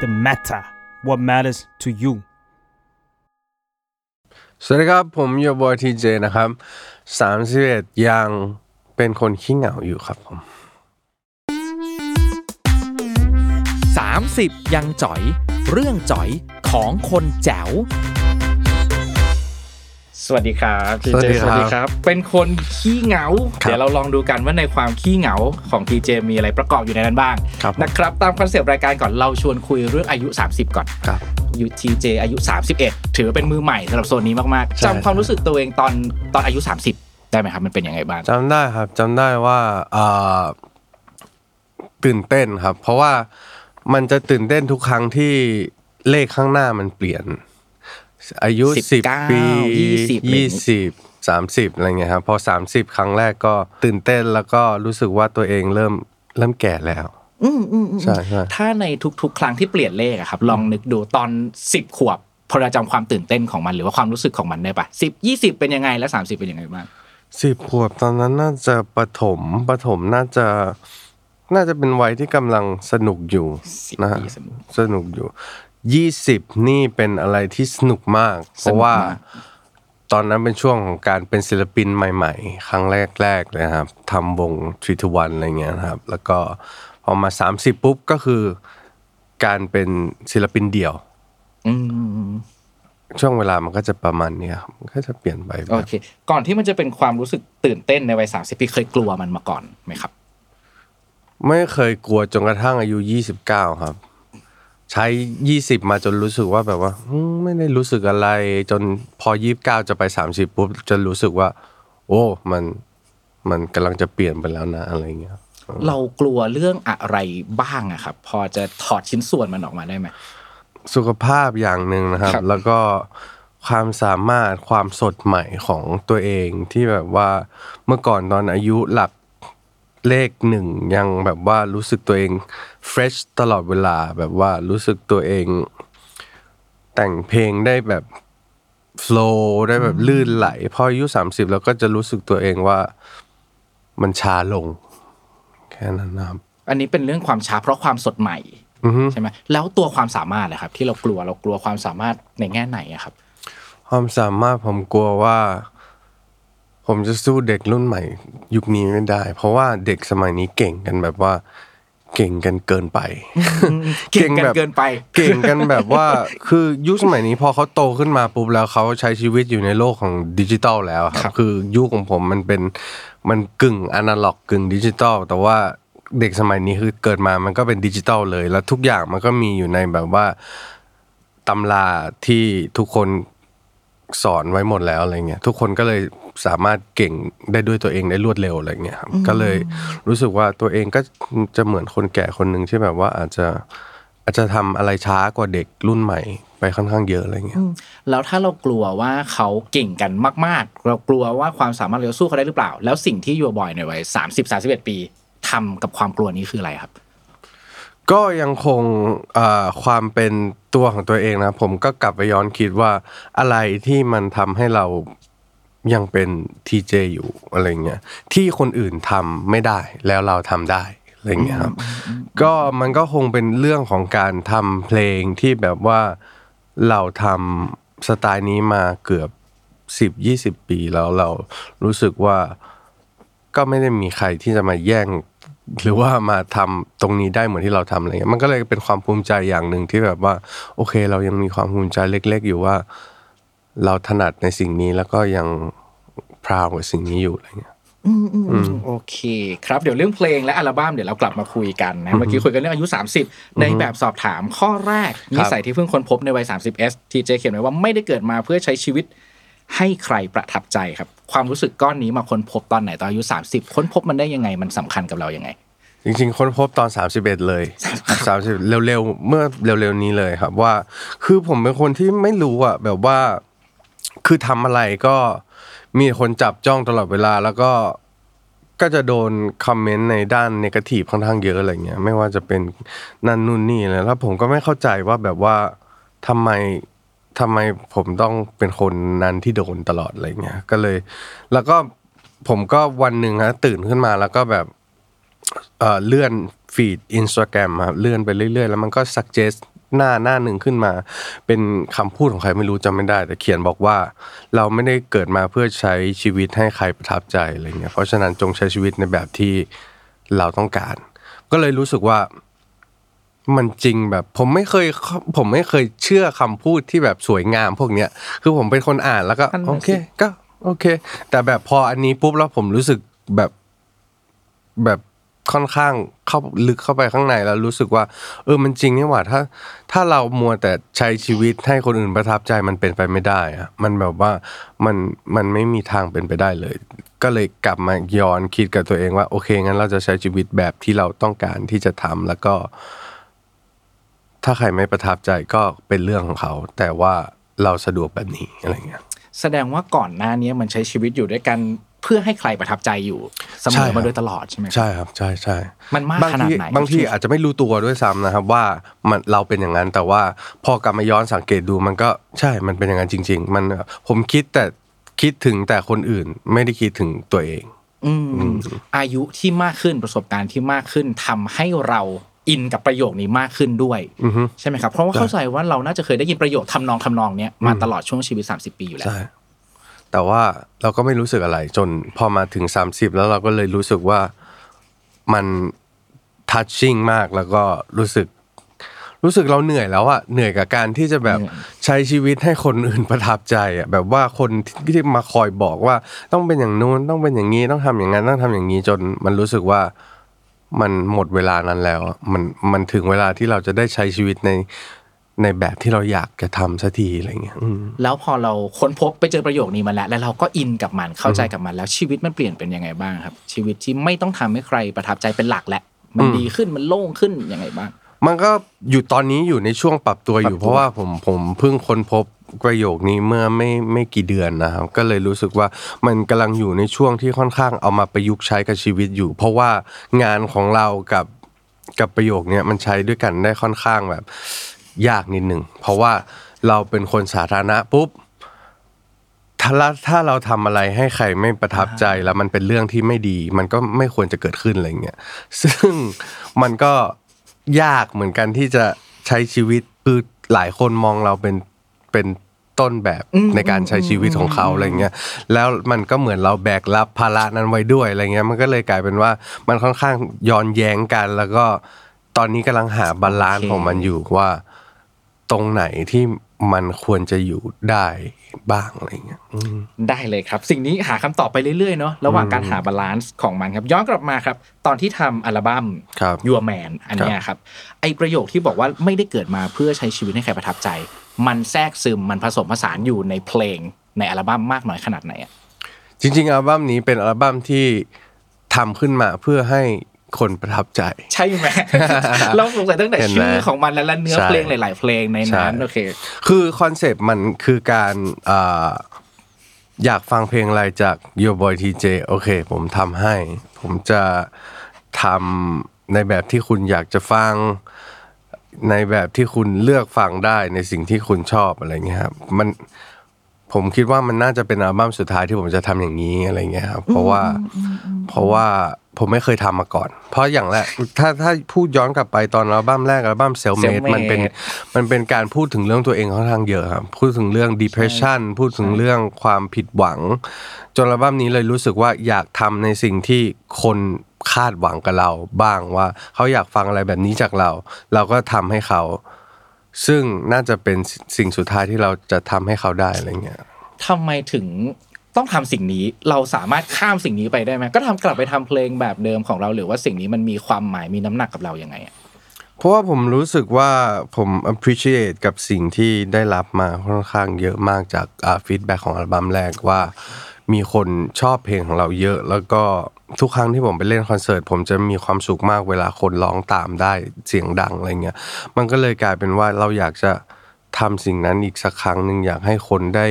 The matter what matters to you สวัสดีครับ ผมโยบอยทีเจนะครับสามสิบเอ็ดยังเป็นคนขี้เหงาอยู่ครับผม 30 ยังจ๋อย เรื่องจ๋อยของคนแจ๋ว สวัสดีครับทีสวัเจสดีครับสวัสดีครับ เป็นคนขี้เหงาครับเดี๋ยวเราลองดูกันว่าในความขี้เหงาของทีเจมีอะไรประกอบอยู่ในนั้นบ้างครับนะครับตามคอนเซปต์รายการก่อนเราชวนคุยเรื่องอายุ 30 ก่อนครับอายุทีเจอายุ 31 ถือว่าเป็นมือใหม่สำหรับโซนนี้มากใช่ๆจำความรู้สึกตัวเองตอนตอนอายุ 30 ได้ไหมครับมันเป็นยังไงบ้างจำได้ครับจำได้ว่าอ่าตื่นเต้นครับ เพราะว่ามันจะตื่นเต้นทุกครั้งที่เลขข้างหน้ามันเปลี่ยน อายุ19สิบปี20ยี่สิบสามสิบอะไรเงี้ยครับพอสามสิบครั้งแรกก็ตื่นเต้นแล้วก็รู้สึกว่าตัวเองเริ่มเริ่มแก่แล้ว อืมอืมอืมใช่ใช่ ถ้าในทุกๆ ครั้งที่เปลี่ยนเลขอะครับ ลองนึกดูตอน10ขวบพอจะจำความตื่นเต้นของมันหรือว่าความรู้สึกของมันได้ปะสิบยี่สิบเป็นยังไงและสามสิบเป็นยังไงบ้าง สิบขวบตอนนั้นน่าจะประถมประถมน่าจะน่าจะเป็นวัยที่กำลังสนุกอยู่สิบนะฮะปีสนุก สนุกอยู่ ยี่สิบนี่เป็นอะไรที่สนุกมาก เพราะว่าสนุกมากตอนนั้นเป็นช่วงของการเป็นศิลปินใหม่ ๆ ครั้งแรกๆเลยครับทำวงทรีทวันอะไรเงี้ยนะครับ แล้วก็พอมาสามสิบปุ๊บก็คือ การเป็นศิลปินเดี่ยวอืมช่วงเวลามันก็จะประมาณเนี้ยครับมันก็จะเปลี่ยนไปแบบโอเค ก่อนที่มันจะเป็นความรู้สึกตื่นเต้นในวัยสามสิบพี่เคยกลัวมันมาก่อนไหมครับ ไม่เคยกลัวจนกระทั่งอายุยี่สิบเก้าครับ ใช้ยี่สิบมาจนรู้สึกว่าแบบว่าอืมไม่ได้รู้สึกอะไร จนพอยี่สิบเก้าจะไปสามสิบปุ๊บจะรู้สึกว่า โอ้มันมันกำลังจะเปลี่ยนไปแล้วนะอะไรเงี้ยครับเรากลัวเรื่องอะไรบ้างอะครับ พอจะถอดชิ้นส่วนมันออกมาได้ไหมสุขภาพอย่างหนึ่งนะครับ ครับ แล้วก็ความสามารถความสดใหม่ของตัวเองที่แบบว่าเมื่อก่อนตอนอายุหลัก เลขหนึ่งยังแบบว่ารู้สึกตัวเองเฟรชตลอดเวลาแบบว่ารู้สึกตัวเอง แต่งเพลงได้แบบโฟล์ได้แบบลื่นไหล พออายุสามสิบแล้วก็จะรู้สึกตัวเองว่ามันช้าลง แค่นั้นนะครับอันนี้เป็นเรื่องความช้าเพราะความสดใหม่อือฮึใช่ไหมแล้วตัวความสามารถเลยครับ ที่เรากลัวเรากลัวความสามารถในแง่ไหนอะครับ ความสามารถผมกลัวว่า ผมจะสู้เด็กรุ่นใหม่ ยุคนี้ไม่ได้ เพราะว่าเด็กสมัยนี้เก่งกันแบบว่า เก่งกันเกินไป เก่งกันเกินไป เก่งกันแบบว่า คือยุคสมัยนี้พอเขาโตขึ้นมาปุ๊บแล้วเขาใช้ชีวิตอยู่ในโลกของดิจิตอลแล้วคครัรับบคือยุคของผมมันเป็นมันกึ่งอนาล็อกกึ่งดิจิตอลแต่ว่าเด็กสมัยนี้คือเกิดมามันก็เป็นดิจิตอลเลย แล้วทุกอย่างมันก็มีอยู่ในแบบว่าตำราที่ทุกคนสอนไว้หมดแล้วอะไรเงี้ยทุกคนก็เลย สามารถเก่งได้ด้วยตัวเองได้รวดเร็วอะไรเงี้ยครับก็เลยรู้สึกว่าตัวเองก็จะเหมือนคนแก่คนหนึ่งที่แบบว่าอาจจะอาจจะทำอะไรช้ากว่าเด็กรุ่นใหม่ไปค่อนข้างเยอะอะไรเงี้ยแล้วถ้าเรากลัวว่าเขาเก่งกันมาก ๆ เรากลัวว่าความสามารถเราจะสู้เขาได้หรือเปล่า แล้วสิ่งที่ยูบอยในวัยสามสิบสามสิบเอ็ดปีทำกับความกลัวนี้คืออะไรครับ ก็ยังคงเอ่อความเป็นตัวของตัวเองนะ ผมก็กลับไปย้อนคิดว่าอะไรที่มันทำให้เรา ยังเป็นทีเจอยู่อะไรเงี้ยที่คนอื่นทำไม่ได้แล้วเราทำได้อะไรเงี้ยครับก็มันก็คงเป็นเรื่องของการทำเพลงที่แบบว่าเราทำสไตล์นี้มาเกือบสิบยี่สิบปีแล้วเรารู้สึกว่าก็ไม่ได้มีใครที่จะมาแย่ง หรือว่ามาทำตรงนี้ได้เหมือนที่เราทำอะไรเงี้ยมันก็เลยเป็นความภูมิใจอย่างหนึ่งที่แบบว่า โอเค เรายังมีความภูมิใจเล็ก ๆ อยู่ว่า เราถนัดในสิ่งนี้แล้วก็ยังพราวกับสิ่งนี้อยู่อะไรเงี้ยโอเคครับเดี๋ยวเรื่องเพลงและอัลบั้มเดี๋ยวเรากลับมาคุยกันนะเมื่อกี้คุยกันเรื่องอายุ 30 ในแบบสอบถามข้อแรกนิสัยที่เพิ่งค้นพบในวัย 30s ทีเจเขียนไว้ว่าไม่ได้เกิดมาเพื่อใช้ชีวิตให้ใครประทับใจครับ ความรู้สึกก้อนนี้มาค้นพบตอนไหนตอนอายุ 30 ค้นพบมันได้ยังไงมันสำคัญกับเรายังไง จริง ๆ ค้นพบตอน 31 เลย30เร็วๆเมื่อเร็วๆนี้เลยครับว่า คือผมเป็นคนที่ไม่รู้อะแบบว่า คือทำอะไรก็มีคนจับจ้องตลอดเวลาแล้วก็ก็จะโดนคอมเมนต์ในด้านเนกาทีฟค่อนข้างเยอะอะไรเงี้ยไม่ว่าจะเป็นนั่นนู่นนี่เลยแล้วผมก็ไม่เข้าใจว่าแบบว่าทำไมทำไมผมต้องเป็นคนนั้นที่โดนตลอดอะไรเงี้ยก็เลย แล้วก็ผมก็วันหนึ่งฮะตื่นขึ้นมาแล้วก็แบบเอ่อเลื่อนฟีดอินสตาแกรมครับเลื่อนไปเรื่อยๆ แล้วมันก็ suggest หน้าหน้าหนึ่งขึ้นมา เป็นคำพูดของใครไม่รู้จำไม่ได้ แต่เขียนบอกว่า เราไม่ได้เกิดมาเพื่อใช้ชีวิตให้ใครประทับใจอะไรเงี้ยเพราะฉะนั้นจงใช้ชีวิตในแบบที่เราต้องการ ก็เลยรู้สึกว่ามันจริงแบบผมไม่เคยผมไม่เคยเชื่อคำพูดที่แบบสวยงามพวกเนี้ยคือผมเป็นคนอ่านแล้วก็นั่นน่ะโอเคสิก็โอเค แต่แบบพออันนี้ปุ๊บแล้วผมรู้สึกแบบแบบ ค่อนข้างเข้าลึกเข้าไปข้างในแล้วรู้สึกว่า เออมันจริงนี่หว่าถ้า ถ้าเรามัวแต่ใช้ชีวิตให้คนอื่นประทับใจมันเป็นไปไม่ได้อะมันแบบว่ามันมันไม่มีทางเป็นไปได้เลย ก็เลยกลับมาย้อนคิดกับตัวเองว่าโอเคงั้นเราจะใช้ชีวิตแบบที่เราต้องการที่จะทำแล้วก็ ถ้าใครไม่ประทับใจก็เป็นเรื่องของเขา แต่ว่าเราสะดวกแบบนี้อะไรเงี้ยแสดงว่าก่อนหน้านี้มันใช้ชีวิตอยู่ด้วยกัน เพื่อให้ใครประทับใจอยู่เสมใช่อครับมาโดยตลอดใช่ไหมใช่ครับใช่ใช่มันมากบางขนาดทีไหนบางทีอาจจะไม่รู้ตัวด้วยซ้ำนะครับว่ามันเราเป็นอย่างนั้นแต่ว่าพอกลับมาย้อนสังเกตดูมันก็ใช่มันเป็นอย่างนั้นจริง ๆ มันผมคิดแต่คิดถึงแต่คนอื่นไม่ได้คิดถึงตัวเองอืมอายุที่มากขึ้นประสบการณ์ที่มากขึ้นทำให้เราอินกับประโยคนี้มากขึ้นด้วยอือฮึใช่ไหมครับเพราะว่าเข้าใจว่าเราน่าจะเคยได้ยินประโยคทำนองทำนองเนี้ยมาตลอดช่วงชีวิต 30 ปีอยู่แล้วใช่ แต่ว่าเราก็ไม่รู้สึกอะไร จนพอมาถึง 30 แล้วเราก็เลยรู้สึกว่ามันทัชชิ่งมากแล้วก็รู้สึก รู้สึกเราเหนื่อยแล้วอะเหนื่อยกับการที่จะแบบเหนื่อยใช้ชีวิตให้คนอื่นประทับใจอะแบบว่าคนที่ที่มาคอยบอกว่าต้องเป็นอย่างนู้นต้องเป็นอย่างนี้ต้องทำอย่างนั้นต้องทำอย่างนี้จนมันรู้สึกว่ามันหมดเวลานั้นแล้วอะมันมันถึงเวลาที่เราจะได้ใช้ชีวิตใน ในแบบที่เราอยากจะทำสักทีอะไรเงี้ยอืมแล้วพอเราค้นพบไปเจอประโยคนี้มาแล้ว แล้วเราก็อินกับมันเข้าใจกับมันแล้วชีวิตมันเปลี่ยนเป็นยังไงบ้างครับ ชีวิตที่ไม่ต้องทำให้ใครประทับใจเป็นหลักแล้วมันดีขึ้นมันโล่งขึ้นยังไงบ้าง มันก็อยู่ตอนนี้อยู่ในช่วงปรับตัวอยู่ปรับตัวเพราะว่าผมผมเพิ่งค้นพบประโยคนี้เมื่อไม่ไม่กี่เดือนนะครับก็เลยรู้สึกว่ามันกำลังอยู่ในช่วงที่ค่อนข้างเอามาประยุกต์ใช้กับชีวิตอยู่ เพราะว่างานของเรากับกับประโยคเนี้ยมันใช้ด้วยกันได้ค่อนข้างแบบ ยากนิดหนึ่งเพราะว่าเราเป็นคนสาธารณะปุ๊บถ้าละถ้าเราทำอะไรให้ใครไม่ประทับใจแล้วมันเป็นเรื่องที่ไม่ดี มันก็ไม่ควรจะเกิดขึ้นอะไรเงี้ยซึ่งมันก็ยากเหมือนกันที่จะใช้ชีวิตคือหลายคนมองเราเป็นเป็นต้นแบบในการใช้ชีวิตของเขาอะไรเงี้ยแล้วมันก็เหมือนเราแบกรับภาระนั้นไว้ด้วยอะไรเงี้ยมันก็เลยกลายเป็นว่ามันค่อนข้างย้อนแย้งกัน แล้วก็ตอนนี้กำลังหาบาลานซ์โอเคของมันอยู่ว่า ตรงไหนที่มันควรจะอยู่ได้บ้างอะไรเงี้ยอืมได้เลยครับ สิ่งนี้หาคำตอบไปเรื่อยๆเนาะระหว่างการหา balance ของมันครับ ย้อนกลับมาครับ ตอนที่ทำอัลบั้มครับ Your Man อันเนี้ยครับ ไอประโยคที่บอกว่าไม่ได้เกิดมาเพื่อใช้ชีวิตให้ใครประทับใจ มันแทรกซึมมันผสมผสานอยู่ในเพลงในอัลบั้มมากน้อยขนาดไหนอะจริง ๆ อัลบั้มนี้เป็นอัลบั้มที่ทำขึ้นมาเพื่อให้ คนประทับใจ ใช่ไหมเราสงสัยตั้งแต่เห็นไหมชื่อของมันและและเนื้อใช่เพลงหลาย ๆ เพลงในนั้นใช่โอเค คือคอนเซปต์มันคือการอ่าอยากฟังเพลงอะไรจาก Your Boy TJ โอเค ผมทำให้ ผมจะทำในแบบที่คุณอยากจะฟังในแบบที่คุณเลือกฟังได้ในสิ่งที่คุณชอบอะไรเงี้ยครับมันผมคิดว่ามันน่าจะเป็นอัลบั้มสุดท้ายที่ผมจะทำอย่างนี้อะไรเงี้ยครับเพราะว่าเพราะว่า ผมไม่เคยทำมาก่อน เพราะอย่างแรกถ้าถ้าพูดย้อนกลับไปตอนอัลบั้มแรกอัลบั้มเซลเมด Self-Made มันเป็นมันเป็นการพูดถึงเรื่องตัวเองค่อนข้างเยอะครับพูดถึงเรื่อง depression พูดถึงเรื่องความผิดหวัง จนอัลบั้มนี้เลยรู้สึกว่าอยากทำในสิ่งที่คนคาดหวังกับเราบ้างว่าเขาอยากฟังอะไรแบบนี้จากเรา เราก็ทำให้เขา ซึ่งน่าจะเป็นสิ่งสุดท้ายที่เราจะทำให้เขาได้อะไรเงี้ยทำไมถึง ต้องทำสิ่งนี้เราสามารถข้ามสิ่งนี้ไปได้ไหมก็ทำกลับไปทำเพลงแบบเดิมของเรา หรือว่าสิ่งนี้มันมีความหมายมีน้ำหนักกับเรายังไงอะเพราะว่าผมรู้สึกว่าผม appreciate กับสิ่งที่ได้รับมาค่อนข้างเยอะมากจาก feedback ของอัลบั้มแรกว่า มีคนชอบเพลงของเราเยอะ แล้วก็ทุกครั้งที่ผมไปเล่นคอนเสิร์ตผมจะมีความสุขมากเวลาคนร้องตามได้เสียงดังอะไรเงี้ยมันก็เลยกลายเป็นว่าเราอยากจะทำสิ่งนั้นอีกสักครั้งหนึ่งอยากให้คนได้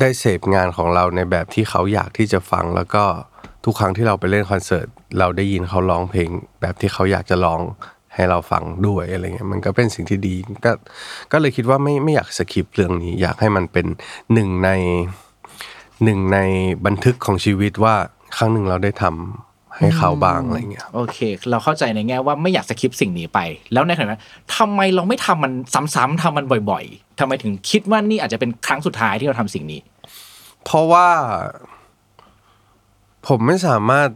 ได้เสพงานของเราในแบบที่เขาอยากที่จะฟัง แล้วก็ทุกครั้งที่เราไปเล่นคอนเสิร์ตเราได้ยินเขาร้องเพลง แบบที่เขาอยากจะร้องให้เราฟังด้วยอะไรเงี้ยมันก็เป็นสิ่งที่ดีก็ก็เลยคิดว่าไม่ไม่อยากสคิปเรื่องนี้ อยากให้มันเป็นหนึ่งในหนึ่งในบันทึกของชีวิตว่าครั้งหนึ่งเราได้ทำ ให้เขาบ้างอะไรเงี้ยโอเค เราเข้าใจในแง่ว่าไม่อยากสคิปสิ่งนี้ไป แล้วในขณะนั้นทำไมเราไม่ทำมันซ้ำๆทำมันบ่อย ๆทำไมถึงคิดว่านี่อาจจะเป็นครั้งสุดท้ายที่เราทำสิ่งนี้ เพราะว่า ผมไม่สามารถ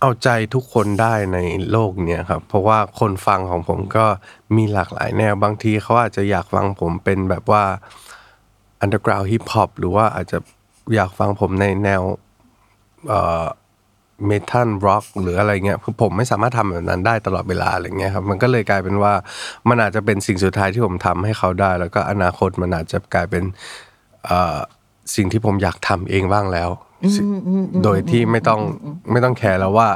เอาใจทุกคนได้ในโลกเนี้ยครับ เพราะว่าคนฟังของผมก็มีหลากหลายแนวบางทีเขาอาจจะอยากฟังผมเป็นแบบว่า underground hip hop หรือว่าอาจจะอยากฟังผมในแนว เอ่อเมทัลร็อกหรืออะไรเงี้ยคือผมไม่สามารถทำแบบนั้นได้ตลอดเวลาอะไรเงี้ยครับมันก็เลยกลายเป็นว่ามันอาจจะเป็นสิ่งสุดท้ายที่ผมทำให้เขาได้ แล้วก็อนาคตมันอาจจะกลายเป็นเอ่อสิ่งที่ผมอยากทำเองบ้างแล้วสิโดยที่ไม่ต้องไม่ต้องแคร์แล้วว่า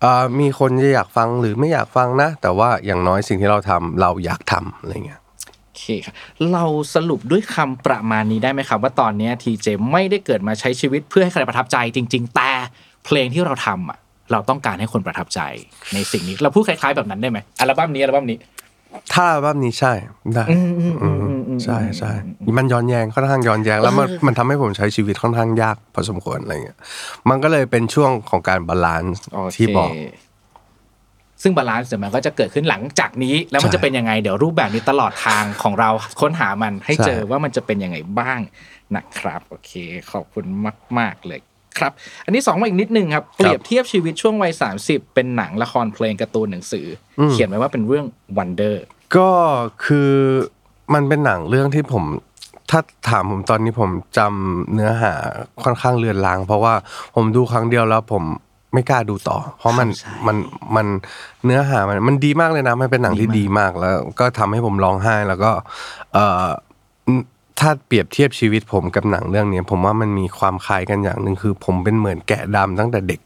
เอ่อมีคนจะอยากฟังหรือไม่อยากฟังนะ แต่ว่าอย่างน้อยสิ่งที่เราทำเราอยากทำอะไรเงี้ยโอเคครับเราสรุปด้วยคำประมาณนี้ได้ไหมครับ ว่าตอนเนี้ยทีเจไม่ได้เกิดมาใช้ชีวิตเพื่อให้ใครประทับใจจริง ๆ แต่ เพลงที่เราทำอะ เราต้องการให้คนประทับใจในสิ่งนี้ เราพูดคล้าย ๆแบบนั้นได้ไหมอัลบั้มนี้อัลบั้มนี้ ถ้าอัลบั้มนี้ใช่ได้อืมใช่ใช่มันย้อนแย้งค่อนข้างย้อนแย้งแล้วมันมันทำให้ผมใช้ชีวิตค่อนข้างยากพอสมควรอะไรเงี้ย มันก็เลยเป็นช่วงของการ balance โอเคที่บอกซึ่ง balance เดี๋ยวมันก็จะเกิดขึ้นหลังจากนี้ แล้วมันใช่จะเป็นยังไงเดี๋ยวรูปแบบนี้ตลอดทางของเราค้นหามันให้ใช่เจอว่ามันจะเป็นยังไงบ้างนะครับ โอเค ขอบคุณมาก ๆ เลย ครับ อันนี้สองมาอีกนิดนึงครับ เปรียบเทียบชีวิตช่วงวัย 30 เป็นหนังละครเพลงการ์ตูนหนังสือเขียนไว้ว่าเป็นเรื่อง Wonder ก็คือมันเป็นหนังเรื่องที่ผมถ้าถามผมตอนนี้ผมจำเนื้อหาค่อนข้างเลือนลาง เพราะว่าผมดูครั้งเดียวแล้วผมไม่กล้าดูต่อ เพราะมันใช่มันมันเนื้อหามันมันดีมากเลยนะมันเป็นหนังที่ดีมากแล้ว ก็ทำให้ผมร้องไห้แล้วก็ เอ่อ ถ้าเปรียบเทียบชีวิตผมกับหนังเรื่องนี้ผมว่ามันมีความคล้ายกันอย่างหนึ่งคือ ผมเป็นเหมือนแกะดำตั้งแต่เด็ก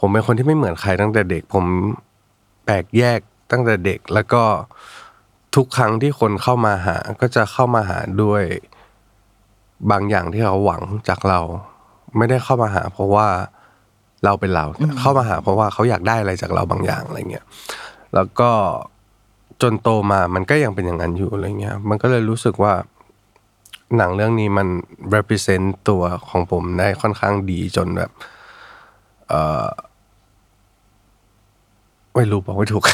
ผมเป็นคนที่ไม่เหมือนใครตั้งแต่เด็ก ผมแปลกแยกตั้งแต่เด็ก แล้วก็ทุกครั้งที่คนเข้ามาหา ก็จะเข้ามาหาด้วยบางอย่างที่เขาหวังจากเรา ไม่ได้เข้ามาหา เพราะว่าเราเป็นเราเข้ามาหา เพราะว่าเขาอยากได้อะไรจากเราบางอย่างอะไรเงี้ยแล้วก็จนโตมามันก็ยังเป็นอย่างนั้นอยู่อะไรเงี้ยมันก็เลยรู้สึกว่า หนังเรื่องนี้มัน represent ตัวของผมได้ค่อนข้างดีจนแบบเออไม่รู้บอกไม่ถูก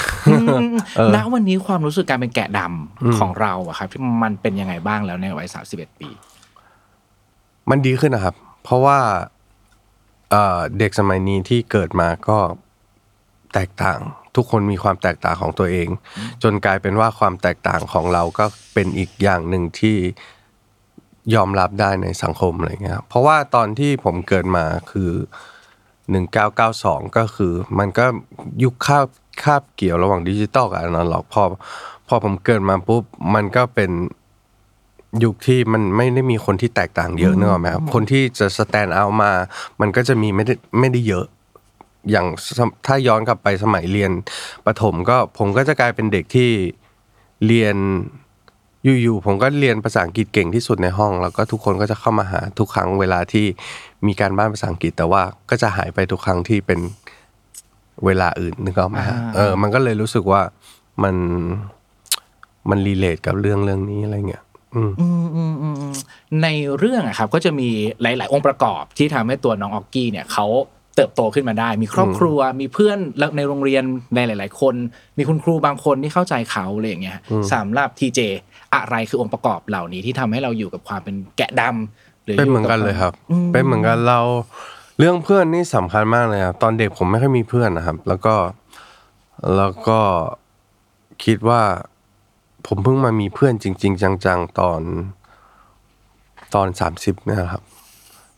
ณวันนี้ความรู้สึกการเป็นแกะดำของเราอะครับที่มันเป็นยังไงบ้างแล้วในวัย31ปี มันดีขึ้นนะครับ เพราะว่าเอ่อเด็กสมัยนี้ที่เกิดมาก็แตกต่าง ทุกคนมีความแตกต่างของตัวเอง จนกลายเป็นว่าความแตกต่างของเราก็เป็นอีกอย่างหนึ่งที่ ยอมรับได้ในสังคมอะไรเงี้ยครับเพราะว่าตอนที่ผมเกิดมาคือหนึ่งเก้าเก้าสองก็คือ มันก็ยุคคาบคาบเกี่ยวระหว่างดิจิตอลกับอนาล็อกพอพอผมเกิดมาปุ๊บมันก็เป็นยุคที่มันไม่ได้มีคนที่แตกต่างเยอะนึกออกไหมครับคนที่จะ stand out มา มันก็จะมีไม่ได้ไม่ได้เยอะ อย่างถ้าย้อนกลับไปสมัยเรียนประถมก็ผมก็จะกลายเป็นเด็กที่เรียน อยู่ๆผมก็เรียนภาษาอังกฤษเก่งที่สุดในห้อง แล้วก็ทุกคนก็จะเข้ามาหาทุกครั้งเวลาที่มีการบ้านภาษาอังกฤษ แต่ว่าก็จะหายไปทุกครั้งที่เป็นเวลาอื่นนึกออกไหมฮะอ่าเออ มันก็เลยรู้สึกว่ามันมันรีเลทกับเรื่องเรื่องนี้อะไรเงี้ยอืมอืมอืมอืมอืมในเรื่องอะครับก็จะมีหลาย ๆ องค์ประกอบที่ทำให้ตัวน้องออกกี้เนี่ยเขาเติบโตขึ้นมาได้ มีครอบครัวมีเพื่อนแล้วในโรงเรียนในหลาย ๆ คน มีคุณครูบางคนที่เข้าใจเขาอะไรอย่างเงี้ยสำหรับทีเจ อะไรคือองค์ประกอบเหล่านี้ที่ทำให้เราอยู่กับความเป็นแกะดำหรือเป็นเหมือนกันเลยครับ เป็นเหมือนกันเราเรื่องเพื่อนนี่สำคัญมากเลยครับตอนเด็กผมไม่ค่อยมีเพื่อนนะครับ แล้วก็แล้วก็คิดว่า ผมเพิ่งมามีเพื่อนจริง ๆ จังๆตอนตอนสามสิบนี่ยนะครับ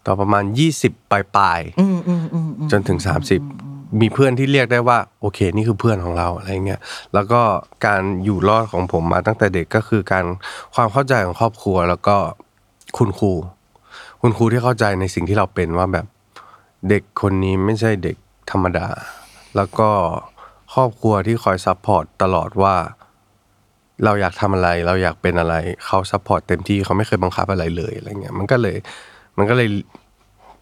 ตอนประมาณยี่สิบปลายปลายๆอืมอืมอืมอืมจนถึง30 มีเพื่อนที่เรียกได้ว่าโอเค นี่คือเพื่อนของเราอะไรเงี้ยแล้วก็การอยู่รอดของผมมาตั้งแต่เด็กก็คือการความเข้าใจของครอบครัว แล้วก็คุณครู คุณครูที่เข้าใจในสิ่งที่เราเป็นว่าแบบเด็กคนนี้ไม่ใช่เด็กธรรมดา แล้วก็ครอบครัวที่คอย support ตลอดว่า เราอยากทำอะไรเราอยากเป็นอะไรเขา support เต็มที่เขาไม่เคยบังคับอะไรเลยอะไรเงี้ยมันก็เลยมันก็เลย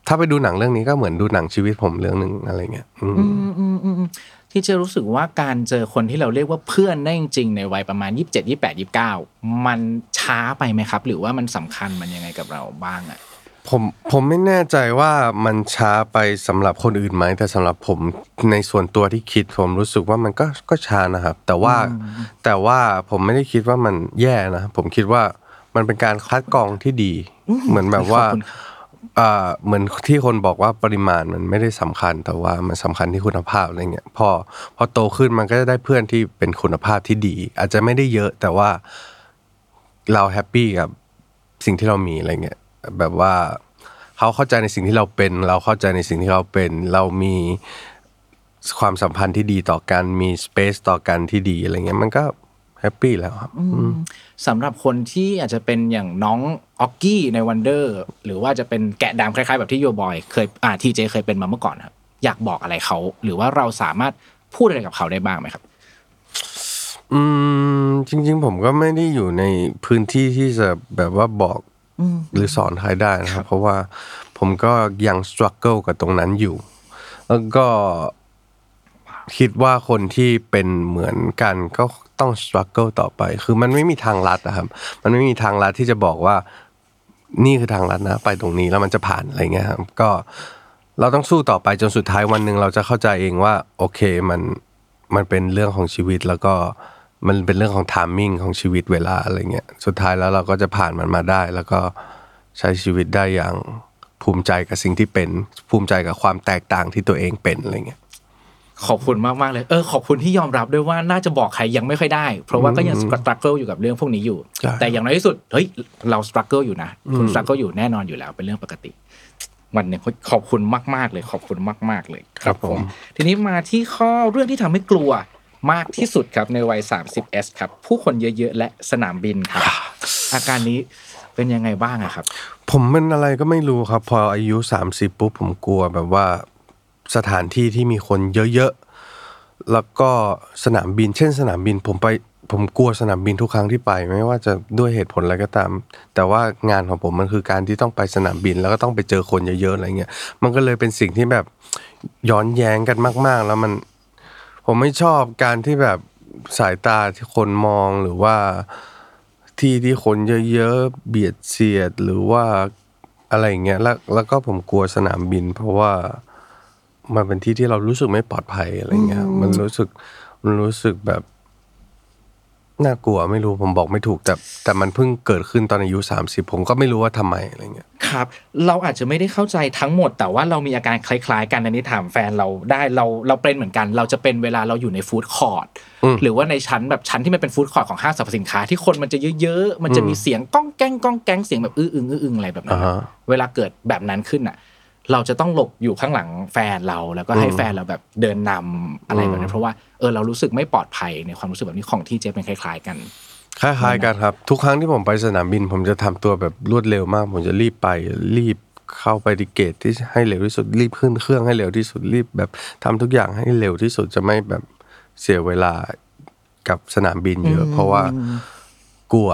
ถ้าไปดูหนังเรื่องนี้ก็เหมือนดูหนังชีวิตผมเรื่องหนึ่งอะไรเงี้ยอืมอืมอืมอืมอืมที่เจะรู้สึกว่าการเจอคนที่เราเรียกว่าเพื่อนได้จริงๆในวัยประมาณ 27 28 29 มันช้าไปไหมครับ หรือว่ามันสำคัญมันยังไงกับเราบ้างอะผมผมไม่แน่ใจว่ามันช้าไปสำหรับคนอื่นไหมแต่สำหรับผมในส่วนตัวที่คิด ผมรู้สึกว่ามันก็ก็ช้านะครับ แต่ว่าแต่ว่าผมไม่ได้คิดว่ามันแย่นะผมคิดว่ามันเป็นการคัดกรองที่ดี เหมือนแบบว่าข อ่าเหมือนที่คนบอกว่าปริมาณมันไม่ได้สำคัญแต่ว่ามันสำคัญที่คุณภาพอะไรเงี้ยพอพอโตขึ้นมันก็จะได้เพื่อนที่เป็นคุณภาพที่ดี อาจจะไม่ได้เยอะแต่ว่าเรา happy กับสิ่งที่เรามีอะไรเงี้ยแบบว่าเขาเข้าใจในสิ่งที่เราเป็น เราเข้าใจในสิ่งที่เขาเป็น เรามีความสัมพันธ์ที่ดีต่อกันมี space ต่อกันที่ดีอะไรเงี้ยมันก็ happy แล้วครับสำหรับคนที่อาจจะเป็นอย่างน้องออกกี้ใน Wonder หรือว่าจะเป็นแกะดำคล้ายๆ แบบที่ยัวร์บอยเคยอ่าทีเจเคยเป็นมาเมื่อก่อนครับอยากบอกอะไรเขา หรือว่าเราสามารถพูดอะไรกับเขาได้บ้างไหมครับ อืมจริง ๆ ผมก็ไม่ได้อยู่ในพื้นที่ที่จะแบบว่าบอกหรือสอนใครได้นะครับ เพราะว่าผมก็ยังส t รั g เกิลกับตรงนั้นอยู่ แล้วก็คิดว่าคนที่เป็นเหมือนกันก็ ต้องส t r รั g เกิลต่อไป คือมันไม่มีทางลัดนะครับ มันไม่มีทางลัดที่จะบอกว่านี่คือทางลัดนะ ไปตรงนี้แล้วมันจะผ่านอะไรเงี้ยครับก็เราต้องสู้ต่อไปจนสุดท้ายวันหนึ่งเราจะเข้าใจเองว่า โอเคมันมันเป็นเรื่องของชีวิตแล้วก็มันเป็นเรื่องของ timing ของชีวิตเวลาอะไรเงี้ยสุดท้ายแล้วเราก็จะผ่านมันมาได้ แล้วก็ใช้ชีวิตได้อย่างภูมิใจกับสิ่งที่เป็นภูมิใจกับความแตกต่างที่ตัวเองเป็นอะไรเงี้ย ขอบคุณมากมากๆเลยเออขอบคุณที่ยอมรับด้วยว่าน่าจะบอกใครยังไม่ค่อยได้ เพราะว่าก็ยัง struggle อยู่กับเรื่องพวกนี้อยู่ใช่แต่อย่างน้อยที่สุดเฮ้ยเรา struggle อยู่นะคุณ struggle อยู่แน่นอนอยู่แล้วเป็นเรื่องปกติวันหนึ่งขอบคุณมาก ๆ เลยขอบคุณมาก ๆ เลยทีนี้มาที่ข้อเรื่องที่ทำให้กลัวมากที่สุดครับในวัย 30s ครับ ผู้คนเยอะ ๆ และสนามบินครับ อาการนี้เป็นยังไงบ้างอะครับ ผมเป็นอะไรก็ไม่รู้ครับ พออายุสามสิบปุ๊บผมกลัวแบบว่า สถานที่ที่มีคนเยอะๆแล้วก็สนามบิน เช่น สนามบินผมไปผมกลัวสนามบินทุกครั้งที่ไป ไม่ว่าจะด้วยเหตุผลอะไรก็ตาม แต่ว่างานของผมมันคือการที่ต้องไปสนามบิน แล้วก็ต้องไปเจอคนเยอะๆอะไรเงี้ยมันก็เลยเป็นสิ่งที่แบบย้อนแย้งกันมาก ๆ แล้วมัน ผมไม่ชอบการที่แบบสายตาที่คนมองหรือว่าที่ที่คนเยอะๆเบียดเสียดหรือว่าอะไรอย่างเงี้ยแล้วแล้วก็ผมกลัวสนามบิน เพราะว่า มันเป็นที่ที่เรารู้สึกไม่ปลอดภัยอะไรเงี้ย มันรู้สึกมันรู้สึกแบบน่ากลัวไม่รู้ผมบอกไม่ถูก แต่แต่มันเพิ่งเกิดขึ้นตอนอายุสามสิบผมก็ไม่รู้ว่าทำไมอะไรเงี้ยครับ เราอาจจะไม่ได้เข้าใจทั้งหมด แต่ว่าเรามีอาการคล้ายๆ กันอันนี้ถามแฟนเราได้เราเราเป็นเหมือนกัน เราจะเป็นเวลาเราอยู่ใน food court อืมหรือว่าในชั้นแบบชั้นที่มันเป็น food court ของห้างสรรพสินค้าที่คนมันจะเยอะๆมันจะมีเสียงก้องแก้งก้องแก้งเสียงแบบอื้ออึงอื้ออึงอะไรแบบนั้นอ่าฮะเวลาเกิดแบบนั้นขึ้นอะ เราจะต้องหลบอยู่ข้างหลังแฟนเรา แล้วก็ให้แฟนเราแบบเดินำอะไรแบบนี้นเพราะว่าเออเรารู้สึกไม่ปลอดภัยในความรู้สึกแบบนี้ของที่เจเป็นคล้าย ๆ กันคล้ายๆกันครับ ทุกครั้งที่ผมไปสนามบิน ผมจะทำตัวแบบรวดเร็วมาก ผมจะรีบไปรีบเข้าไปที่เกตที่ให้เร็วที่สุดรีบขึ้นเครื่องให้เร็วที่สุดรีบแบบทำทุกอย่างให้เร็วที่สุดจะไม่แบบเสียเวลากับสนามบินเยอะ เพราะว่ากลัว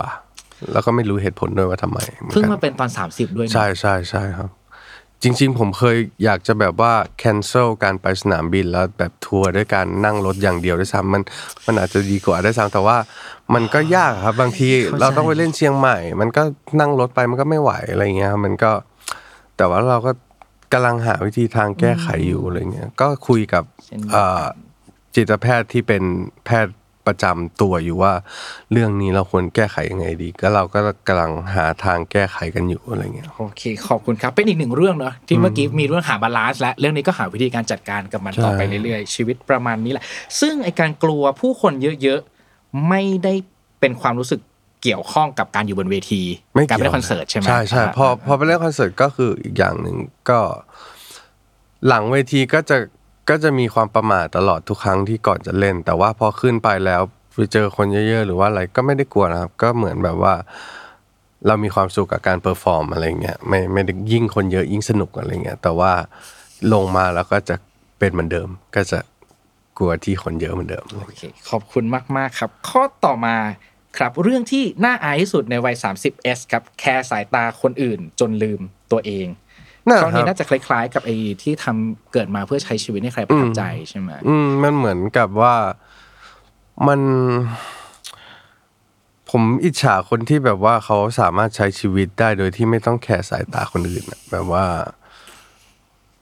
แล้วก็ไม่รู้เหตุผลด้วยว่าทำไมหอนเพิ่งกันมาเป็นตอน 30 ด้วยนะใช่ใช่ใช่ครับ จริง ๆ ผมเคยอยากจะแบบว่า cancel การไปสนามบินแล้วแบบทัวร์ด้วยการนั่งรถอย่างเดียวด้วยซ้ำมันมันอาจจะดีกว่าด้วยซ้ำแต่ว่ามันก็ยากครับ บางทีเราต้องไปเล่นเชียงใหม่ มันก็นั่งรถไปมันก็ไม่ไหวอะไรเงี้ยครับมันก็ แต่ว่าเราก็กำลังหาวิธีทางแก้ไขอยู่อะไรเงี้ยก็คุยกับเช่นเดียวกันเอ่อจิตแพทย์ที่เป็นแพทย์ ประจำตัวอยู่ว่า เรื่องนี้เราควรแก้ไขยังไงดี ก็เราก็กำลังหาทางแก้ไขกันอยู่อะไรเงี้ยโอเค ขอบคุณครับ เป็นอีกหนึ่งเรื่องเนาะที่เมื่อกี้มีเรื่องหา balance และเรื่องนี้ก็หาวิธีการจัดการกับมันใช่ต่อไปเรื่อยๆ ชีวิตประมาณนี้แหละ ซึ่งไอการกลัวผู้คนเยอะๆไม่ได้เป็นความรู้สึกเกี่ยวข้องกับการอยู่บนเวทีไม่เกี่ไปยวเล่นคอนเสิร์ตใช่ไหมใช่ใช่พอพอไปเล่นคอนเสิร์ตก็คืออีกอย่างหนึ่งก็ หลังเวทีก็จะ ก็จะมีความประหม่าตลอดทุกครั้งที่ก่อนจะเล่น แต่ว่าพอขึ้นไปแล้วไปเจอคนเยอะๆ หรือว่าอะไรก็ไม่ได้กลัวนะครับ ก็เหมือนแบบว่า เรามีความสุขกับการ perform อะไรเงี้ยไม่ไม่ได้ยิ่งคนเยอะยิ่งสนุกอะไรเงี้ยแต่ว่าลงมาแล้วก็จะเป็นเหมือนเดิม ก็จะกลัวที่คนเยอะเหมือนเดิมโอเคขอบคุณมากๆครับ ข้อต่อมาครับเรื่องที่น่าอายที่สุดในวัย 30s ครับ แคร์สายตาคนอื่นจนลืมตัวเอง ครับน่าจะคล้ายๆ กับไอ้ที่ทำเกิดมาเพื่อใช้ชีวิตให้ใครประทับใจใช่ไหมอืมมันเหมือนกับว่ามัน ผมอิจฉาคนที่แบบว่าเขาสามารถใช้ชีวิตได้โดยที่ไม่ต้องแคร์สายตาคนอื่นอะแบบว่า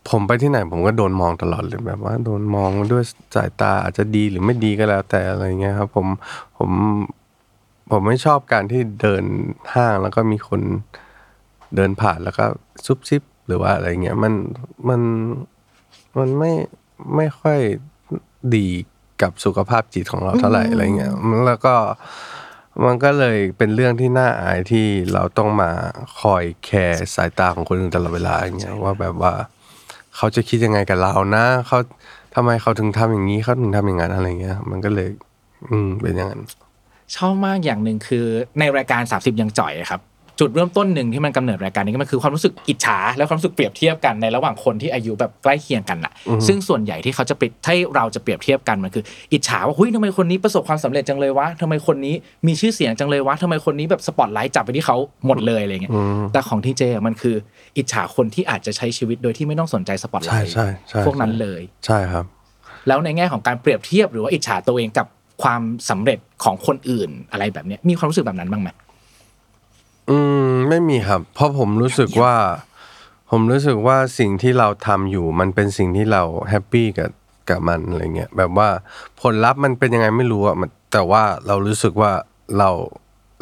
ผมไปที่ไหน ผมก็โดนมองตลอดเลยแบบว่า โดนมองด้วยสายตาอาจจะดีหรือไม่ดีก็แล้ว แต่อะไรเงี้ยครับ ผมผมผมไม่ชอบการที่เดินห้างแล้วก็มีคนเดินผ่านแล้วก็ซุบซิบ หรือว่าอะไรเงี้ยมันมันมันไม่ไม่ค่อยดีกับสุขภาพจิตของเราเท่าไหร่อะไรเงี้ยแล้วก็มันก็เลยเป็นเรื่องที่น่าอายที่เราต้องมาคอยแคร์สายตาของคนอื่นตลอดเวลาอย่างเงี้ยว่าแบบว่า เขาจะคิดยังไงกับเรานะเขาทำไมเขาถึงทำอย่างนี้เขาถึงทำอย่างนั้นอะไรเงี้ย มันก็เลย อืมเป็นอย่างนั้นชอบมากอย่างหนึ่งคือในรายการ 30 ยังจ่อยอะครับ จุดเริ่มต้นหนึ่งที่มันกำเนิดรายการนี้ก็มันคือความรู้สึกอิจฉาและความรู้สึกเปรียบเทียบกันในระหว่างคนที่อายุแบบใกล้เคียงกันน่ะ ซึ่งส่วนใหญ่ที่เขาจะเปรียบให้เราจะเปรียบเทียบกันมันคือ อิจฉาว่าเฮ้ยทำไมคนนี้ประสบความสำเร็จจังเลยวะทำไมคนนี้มีชื่อเสียงจังเลยวะทำไมคนนี้แบบสปอตไลท์จับไปที่เขาหมดเลยอะไรเงี้ยแต่ของทีเจอะมันคืออิจฉาคนที่อาจจะใช้ชีวิตโดยที่ไม่ต้องสนใจสปอตไลใช่ท์ใช่ใช่พวกนั้นเลยใช่ครับ แล้วในแง่ของการเปรียบเทียบหรือว่าอิจฉาตัวเองกับความสำเร็จของคนอื่นอะไรแบบเนี้ยมีความรู้สึกแบบนั้นบ้างไหม อืมไม่มีครับ เพราะผมรู้สึกว่า ผมรู้สึกว่าสิ่งที่เราทำอยู่ มันเป็นสิ่งที่เราแฮปปี้กับกับมันอะไรเงี้ยแบบว่าผลลัพธ์มันเป็นยังไงไม่รู้อะมันแต่ว่าเรารู้สึกว่าเรา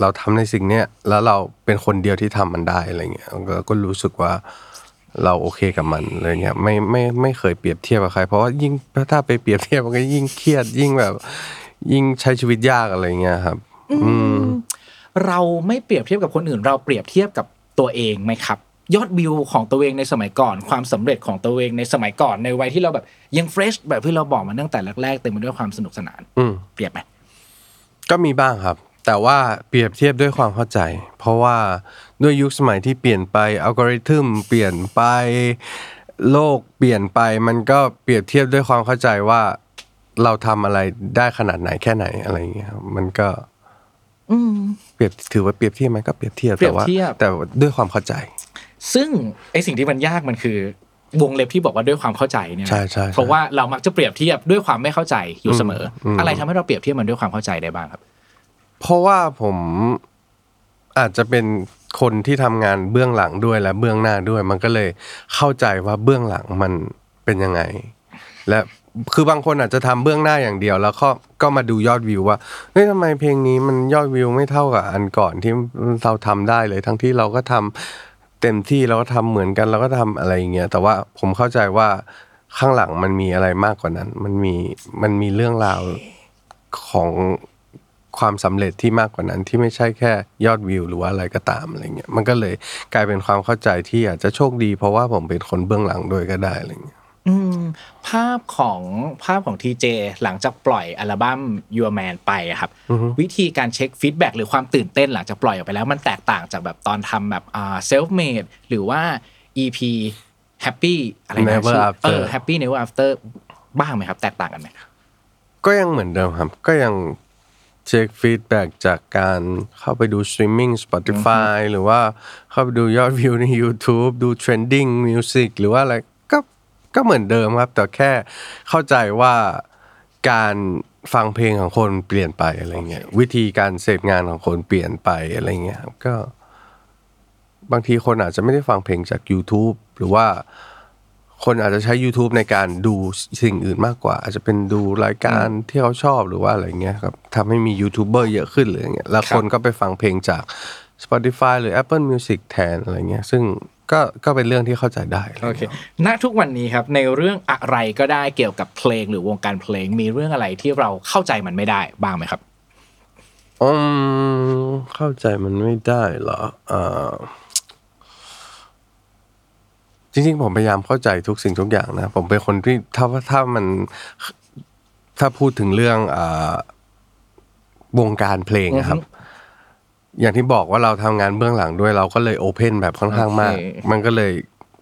เราทำในสิ่งเนี้ยแล้วเราเป็นคนเดียวที่ทำมันได้อะไรเงี้ยก็ก็รู้สึกว่าเราโอเคกับมันอะไรเงี้ยไม่ไม่ไม่เคยเปรียบเทียบกับใคร เพราะว่ายิ่งถ้าไปเปรียบเทียบมันก็ยิ่งเครียดยิ่งแบบ ยิ่งใช้ชีวิตยากอะไรเงี้ยครับ อืม เราไม่เปรียบเทียบกับคนอื่น เราเปรียบเทียบกับตัวเองไหมครับยอดวิวของตัวเองในสมัยก่อน ความสำเร็จของตัวเองในสมัยก่อนในวัยที่เราแบบยังเฟรชแบบที่เราบอกมาตั้งแต่แรกๆเต็มไปด้วยความสนุกสนานอืมเปรียบไหมก็มีบ้างครับ แต่ว่าเปรียบเทียบด้วยความเข้าใจ เพราะว่าด้วยยุคสมัยที่เปลี่ยนไปอัลกอริทึมเปลี่ยนไปโลกเปลี่ยนไปมันก็เปรียบเทียบด้วยความเข้าใจว่า เราทำอะไรได้ขนาดไหนแค่ไหนอะไรอย่างเงี้ยครับมันก็ เปรียบถือว่าเปรียบเทียบไหมก็เปรียบเทียบเปรียแต่บว่าเทียบแต่ด้วยความเข้าใจ ซึ่งไอสิ่งที่มันยากมันคือ วงเล็บที่บอกว่าด้วยความเข้าใจเนี่ยนะใช่ใช่ใช่เพราะว่าเรามักจะเปรียบเทียบด้วยความไม่เข้าใจอยู่เสมออมอะไรทำให้เราเปรียบเทียบมันด้วยความเข้าใจได้บ้างครับ เพราะว่าผมอาจจะเป็นคนที่ทำงานเบื้องหลังด้วยและเบื้องหน้าด้วย มันก็เลยเข้าใจว่าเบื้องหลังมันเป็นยังไง และ คือบางคนอาจจะทำเบื้องหน้าอย่างเดียว แล้วก็ก็มาดูยอดวิวว่าเฮ้ยทำไมเพลงนี้มันยอดวิวไม่เท่ากับอันก่อนที่เราทำได้เลย ทั้งที่เราก็ทำเต็มที่เราก็ทำเหมือนกันเราก็ทำอะไรอย่างเงี้ยแต่ว่าผมเข้าใจว่าข้างหลังมันมีอะไรมากกว่านั้น มันมีมันมีเรื่องราวของความสำเร็จที่มากกว่านั้นที่ไม่ใช่แค่ยอดวิวหรือว่าอะไรก็ตามอะไรเงี้ยมันก็เลยกลายเป็นความเข้าใจที่อาจจะโชคดี เพราะว่าผมเป็นคนเบื้องหลังด้วยก็ได้อะไรเงี้ย อืมภาพของภาพของทีเจหลังจากปล่อยอัลบั้ม Your Man ไปอะครับ วิธีการเช็คฟีดแบ็หรือความตื่นเต้นหลังจากปล่อยออกไปแล้วมันแตกต่างจากแบบตอนทำแบบอ่า self made หรือว่า EP happy อะไรนะ Never ชื่อ After เออ happy never after บ้างไหมครับ แตกต่างกันไหมก็ยังเหมือนเดิมครับ ก็ยังเช็ค feedback จากการเข้าไปดู streaming Spotify หรือว่าเข้าไปดูยอดวิวใน YouTube ดู trending music หรือว่าอะไร ก็ก็เหมือนเดิมครับ แต่แค่เข้าใจว่าการฟังเพลงของคนเปลี่ยนไปอะไรเงี้ยวิธีการเสพงานของคนเปลี่ยนไปอะไรเงี้ยครับก็ บางทีคนอาจจะไม่ได้ฟังเพลงจาก YouTube หรือว่าคนอาจจะใช้ YouTube ในการดูสิ่งอื่นมากกว่า อาจจะเป็นดูรายการที่เขาชอบหรือว่าอะไรเงี้ยครับทำให้มียูทูบเบอร์เยอะขึ้นหรืออย่างเงี้ยแล้วคนก็ไปฟังเพลงจาก Spotify หรือ Apple Music แทนอะไรเงี้ย ซึ่ง ก็ก็เป็นเรื่องที่เข้าใจได้โอเคณทุกวันนี้ครับในเรื่องอะไรก็ได้เกี่ยวกับเพลงหรือวงการเพลงมีเรื่องอะไรที่เราเข้าใจมันไม่ได้บ้างไหมครับอืมเข้าใจมันไม่ได้เหรอเอ่อจริงๆ ผมพยายามเข้าใจทุกสิ่งทุกอย่างนะ ผมเป็นคนที่ถ้าถ้ามันถ้าพูดถึงเรื่องอ่าวงการเพลงนะครับ อย่างที่บอกว่าเราทำงานเบื้องหลังด้วยเราก็เลยโอเพนแบบค่อนข้างมาก โอเค มันก็เลย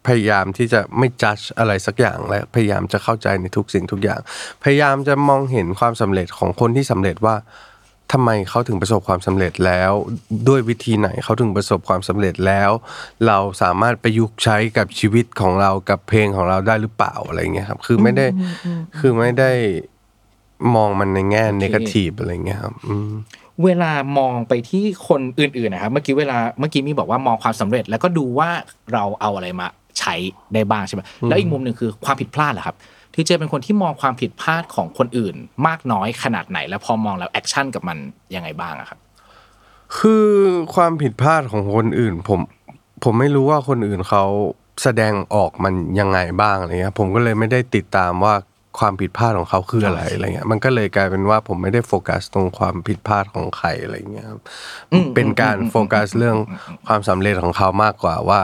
พยายามที่จะไม่จัดอะไรสักอย่างและพยายามจะเข้าใจในทุกสิ่งทุกอย่าง พยายามจะมองเห็นความสำเร็จของคนที่สำเร็จว่าทำไมเขาถึงประสบความสำเร็จแล้ว ด้วยวิธีไหนเขาถึงประสบความสำเร็จแล้ว เราสามารถประยุกต์ใช้กับชีวิตของเรากับเพลงของเราได้หรือเปล่าอะไรเงี้ยครับ คือไม่ได้คือไม่ได้มองมันในแง่เนกาทีฟอะไรเงี้ยครับอืม เวลามองไปที่คนอื่นๆนะครับเมื่อกี้เวลาเมื่อกี้มีบอกว่ามองความสำเร็จ แล้วก็ดูว่าเราเอาอะไรมาใช้ได้บ้างใช่ไหมแล้วอีกมุมหนึ่งคือความผิดพลาดเหรอครับที่เจเป็นคนที่มองความผิดพลาดของคนอื่น มากน้อยขนาดไหน แล้วพอมองแล้ว action กับมันยังไงบ้างอะครับคือความผิดพลาดของคนอื่น ผมผมไม่รู้ว่าคนอื่นเขาแสดงออกมันยังไงบ้างอะไรเงี้ยผมก็เลยไม่ได้ติดตามว่า ความผิดพลาดของเขาคืออะไรอะไรเงี้ยมันก็เลยกลายเป็นว่าผมไม่ได้โฟกัสตรงความผิดพลาดของใครอะไรเงี้ยครับเป็นการโฟกัสเรื่องความสำเร็จของเขามากกว่าว่า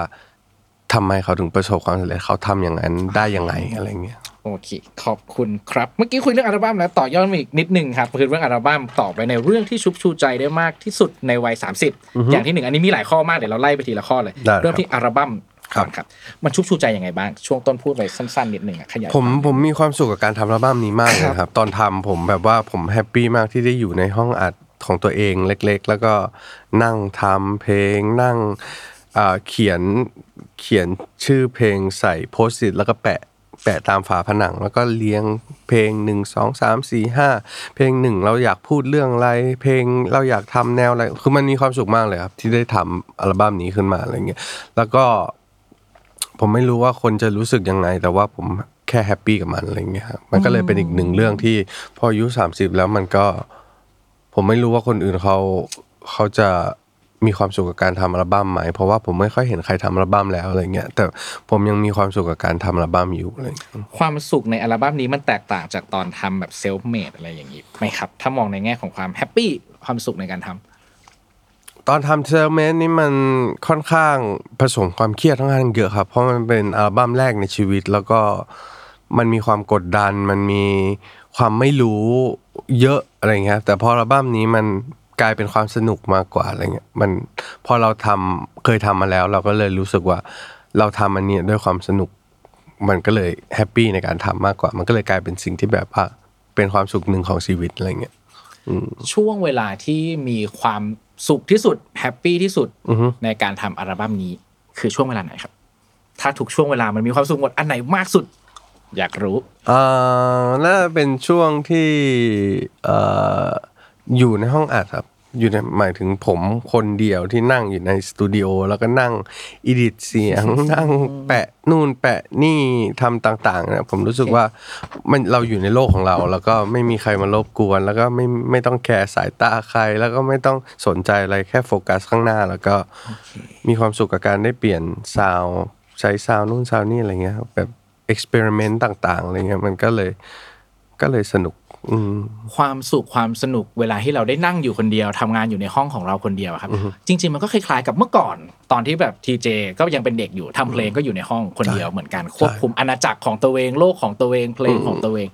ทำไมเขาถึงประสบความสำเร็จเขาทำอย่างนั้นได้ยังไงอะไรเงี้ยโอเคขอบคุณครับ เมื่อกี้คุยเรื่องอัลบั้มแล้วต่อยอดมาอีกนิดนึงครับคือเรื่องอัลบั้มต่อไปในเรื่องที่ชุบชูใจได้มากที่สุดในวัย 30 อย่างที่หนึ่งอันนี้มีหลายข้อมากเดี๋ยวเราไล่ไปทีละข้อเลยได้ครับเริ่มที่อัลบั้ม ครัก่อบนครับ มันชุบชูใจยังไงบ้าง ช่วงต้นพูดไปสั้นๆนิดนึงอะขยายผมความผมมีความสุขกับการทำอัลบั้มนี้มากเลยครับ ตอนทำผมแบบว่าผม happy มากที่ได้อยู่ในห้องอัดของตัวเองเล็ก ๆ แล้วก็นั่งทำเพลงนั่งอ่าเขียนเขียนชื่อเพลงใส่โพสต์ t แล้วก็แปะแปะตามฝาผนัง แล้วก็เลี้ยงเพลงหนึ่งสองสามสี่ห้าเพลงหนึ่งเราอยากพูดเรื่องอะไร เพลงเราอยากทำแนวอะไร คือมันมีความสุขมากเลยครับ ที่ได้ทำอัลบั้มนี้ขึ้นมาอะไรเงี้ยแล้วก็ ผมไม่รู้ว่าคนจะรู้สึกยังไง แต่ว่าผมแค่แฮปปี้กับมันอะไรเงี้ยครับมันก็เลยเป็นอีกหนึ่งเรื่องที่พออายุสามสิบแล้วมันก็ ผมไม่รู้ว่าคนอื่นเขาเขาจะมีความสุขกับการทำอัลบั้มไหม เพราะว่าผมไม่ค่อยเห็นใครทำอัลบั้มแล้วอะไรเงี้ย แต่ผมยังมีความสุขกับการทำอัลบั้มอยู่อะไรเงี้ยความสุขในอัลบั้มนี้มันแตกต่างจากตอนทำแบบ Self-Made อะไรอย่างนี้ไหมครับ ถ้ามองในแง่ของความ happy ความสุขในการทำ ตอนทำ Self-Made นี่มันค่อนข้างผสมความเครียดค่อนข้างเยอะครับ เพราะมันเป็นอัลบั้มแรกในชีวิต แล้วก็มันมีความกดดัน มันมีความไม่รู้เยอะอะไรเงี้ยครับแต่พออัลบั้มนี้มันกลายเป็นความสนุกมากกว่าอะไรเงี้ยมันพอเราทำเคยทำมาแล้ว เราก็เลยรู้สึกว่าเราทำอันนี้ด้วยความสนุก มันก็เลย happy ในการทำมากกว่า มันก็เลยกลายเป็นสิ่งที่แบบว่าเป็นความสุขหนึ่งของชีวิตอะไรเงี้ย ช่วงเวลาที่มีความสุขที่สุด happy ที่สุดในการทำอัลบั้มนี้ คือช่วงเวลาไหนครับ ถ้าทุกช่วงเวลามันมีความสุขหมดอันไหนมากสุด อยากรู้อ่าน่าจะเป็นช่วงที่เอ่ออยู่ในห้องอัดครับ อยู่ในหมายถึงผมคนเดียวที่นั่งอยู่ในสตูดิโอแล้วก็นั่งอิดิทเสียง นั่งแปะนู่นแปะนี่ทำต่างๆนะผมรู้สึกว่ามันเราอยู่ในโลกของเรา แล้วก็ไม่มีใครมารบกวน แล้วก็ไม่ไม่ต้องแคร์สายตาใคร แล้วก็ไม่ต้องสนใจอะไรแค่โฟกัสข้างหน้า แล้วก็มีความสุขกับการได้เปลี่ยน sound ใช้ sound นู่น sound นี่อะไรเงี้ยครับแบบ experiment ต่างๆอะไรเงี้ยมันก็เลยก็เลยสนุกอืม ความสุขความสนุกเวลาที่เราได้นั่งอยู่คนเดียวทำงานอยู่ในห้องของเราคนเดียวครับ จริง ๆ มันก็คล้ายๆกับเมื่อก่อนตอนที่แบบทีเจก็ยังเป็นเด็กอยู่ทำเพลงก็อยู่ในห้องคนเดียวเหมือนกันควบคุมอาณาจักรของตัวเองโลกของตัวเองเพลงของตัวเอง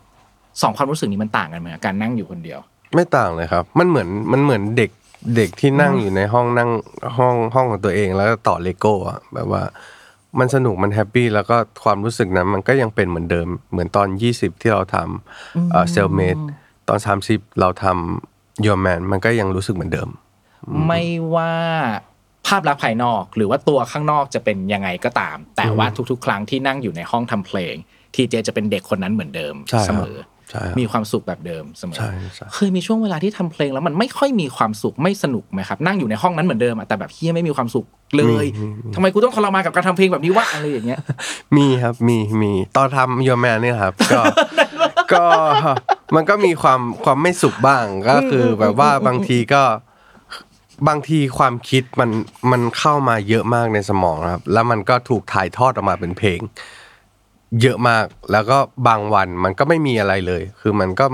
สองความรู้สึกนี้มันต่างกันไหมการนั่งอยู่คนเดียว ไม่ต่างเลยครับ มันเหมือนมันเหมือนเด็กเด็กที่นั่งอยู่ในห้องนั่งห้องห้องของตัวเองแล้วก็ต่อเลโก้อะแบบว่า มันสนุกมัน happy แล้วก็ความรู้สึกนั้นมันก็ยังเป็นเหมือนเดิม เหมือนตอน 20 ที่เราทำ Self-Made ตอน 30 เราทำ Your Man มันก็ยังรู้สึกเหมือนเดิม ไม่ว่าภาพลักษณ์ภายนอกหรือว่าตัวข้างนอกจะเป็นยังไงก็ตาม แต่ว่าทุกๆ ครั้งที่นั่งอยู่ในห้องทำเพลง ทีเจจะเป็นเด็กคนนั้นเหมือนเดิมใช่ครับเสมอใช่ครับ มีความสุขแบบเดิมเสมอใช่ใช่เคยมีช่วงเวลาที่ทำเพลงแล้วมันไม่ค่อยมีความสุขไม่สนุกไหมครับ นั่งอยู่ในห้องนั้นเหมือนเดิมอะแต่แบบเฮียไม่มีความสุขเลยทำไมกูต้องทรมานกับการทำเพลงแบบนี้วะอะไรอย่างเงี้ย มีครับมีมีตอนทำยอแมนเนี่ยครับ ก็ก็มันก็มีความความไม่สุขบ้างก็คือแบบว่าบางทีก็บางทีความคิดมันมันเข้ามาเยอะมากในสมองนะครับ แล้วมันก็ถูกถ่ายทอดออกมาเป็นเพลง เยอะมาก แล้วก็บางวันมันก็ไม่มีอะไรเลย คือมันก็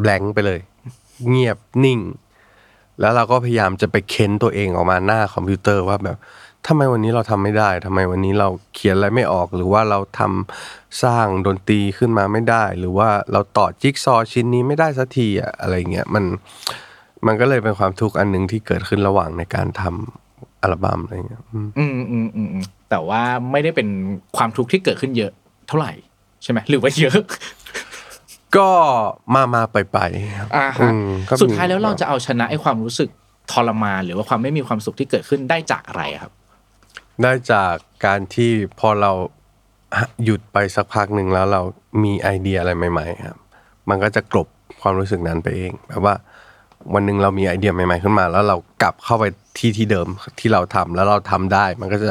แบงค์ไปเลย เงียบนิ่ง แล้วเราก็พยายามจะไปเค้นตัวเองออกมาหน้าคอมพิวเตอร์ว่าแบบทำไมวันนี้เราทำไม่ได้ ทำไมวันนี้เราเขียนอะไรไม่ออก หรือว่าเราทำสร้างดนตรีขึ้นมาไม่ได้ หรือว่าเราต่อจิ๊กซอชิ้นนี้ไม่ได้สักทีอะอะไรเงี้ย มัน มันก็เลยเป็นความทุกข์อันหนึ่งที่เกิดขึ้นระหว่างในการทำ อัลบั้มอะไรเงี้ยอืมอืมอืมอืมอืมแต่ว่าไม่ได้เป็นความทุกข์ที่เกิดขึ้นเยอะเท่าไหร่ใช่ไหมหรือว่าเยอะ ก็มามาไปไปครับอ่าอืฮะมก็มีสุดท้ายแล้วเราจะเอาชนะไอ้ความรู้สึกทรมานหรือว่าความไม่มีความสุขที่เกิดขึ้นได้จากอะไรครับ ได้จากการที่พอเราหยุดไปสักพักหนึ่งแล้วเรามีไอเดียอะไรใหม่ ๆ ครับ มันก็จะกลบความรู้สึกนั้นไปเองแบบว่า วันหนึ่งเรามีไอเดียใหม่ ๆ ขึ้นมา แล้วเรากลับเข้าไป ที่ที่เดิมที่เราทำแล้วเราทำได้ มันก็จะ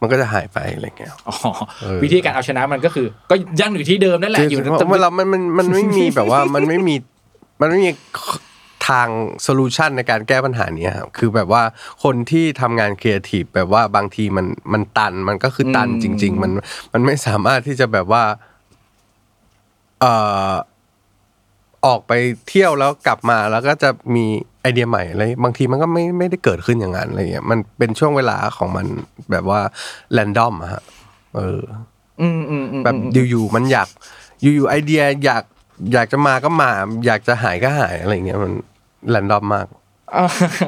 มันก็จะหายไปอะไรเงี้ยอ๋อเออวิธีการเอาชนะมันก็คือ ก็นั่งอยู่ที่เดิมนั่นแหละอยู่เพราะว่าเรามันมันมันไม่มีแบบว่ามันไม่มีมันไม่มีทาง solution ในการแก้ปัญหานี้ครับคือแบบว่าคนที่ทำงานครีเอทีฟแบบว่าบางทีมันมันตันมันก็คือตันจริง ๆ มันมันไม่สามารถที่จะแบบว่า เอ่อ ออกไปเที่ยวแล้วกลับมาแล้วก็จะมีไอเดียใหม่อะไรบางทีมันก็ไม่ไม่ได้เกิดขึ้นอย่างนั้นอะไรเงี้ยมันเป็นช่วงเวลาของมันแบบว่า random อะฮะเอออืมอืมอืมแบบอยู่ๆมันอยาก อยู่ๆไอเดียอยากอยากจะมาก็มา อยากจะหายก็หายอะไรเงี้ยมัน random มากอ่า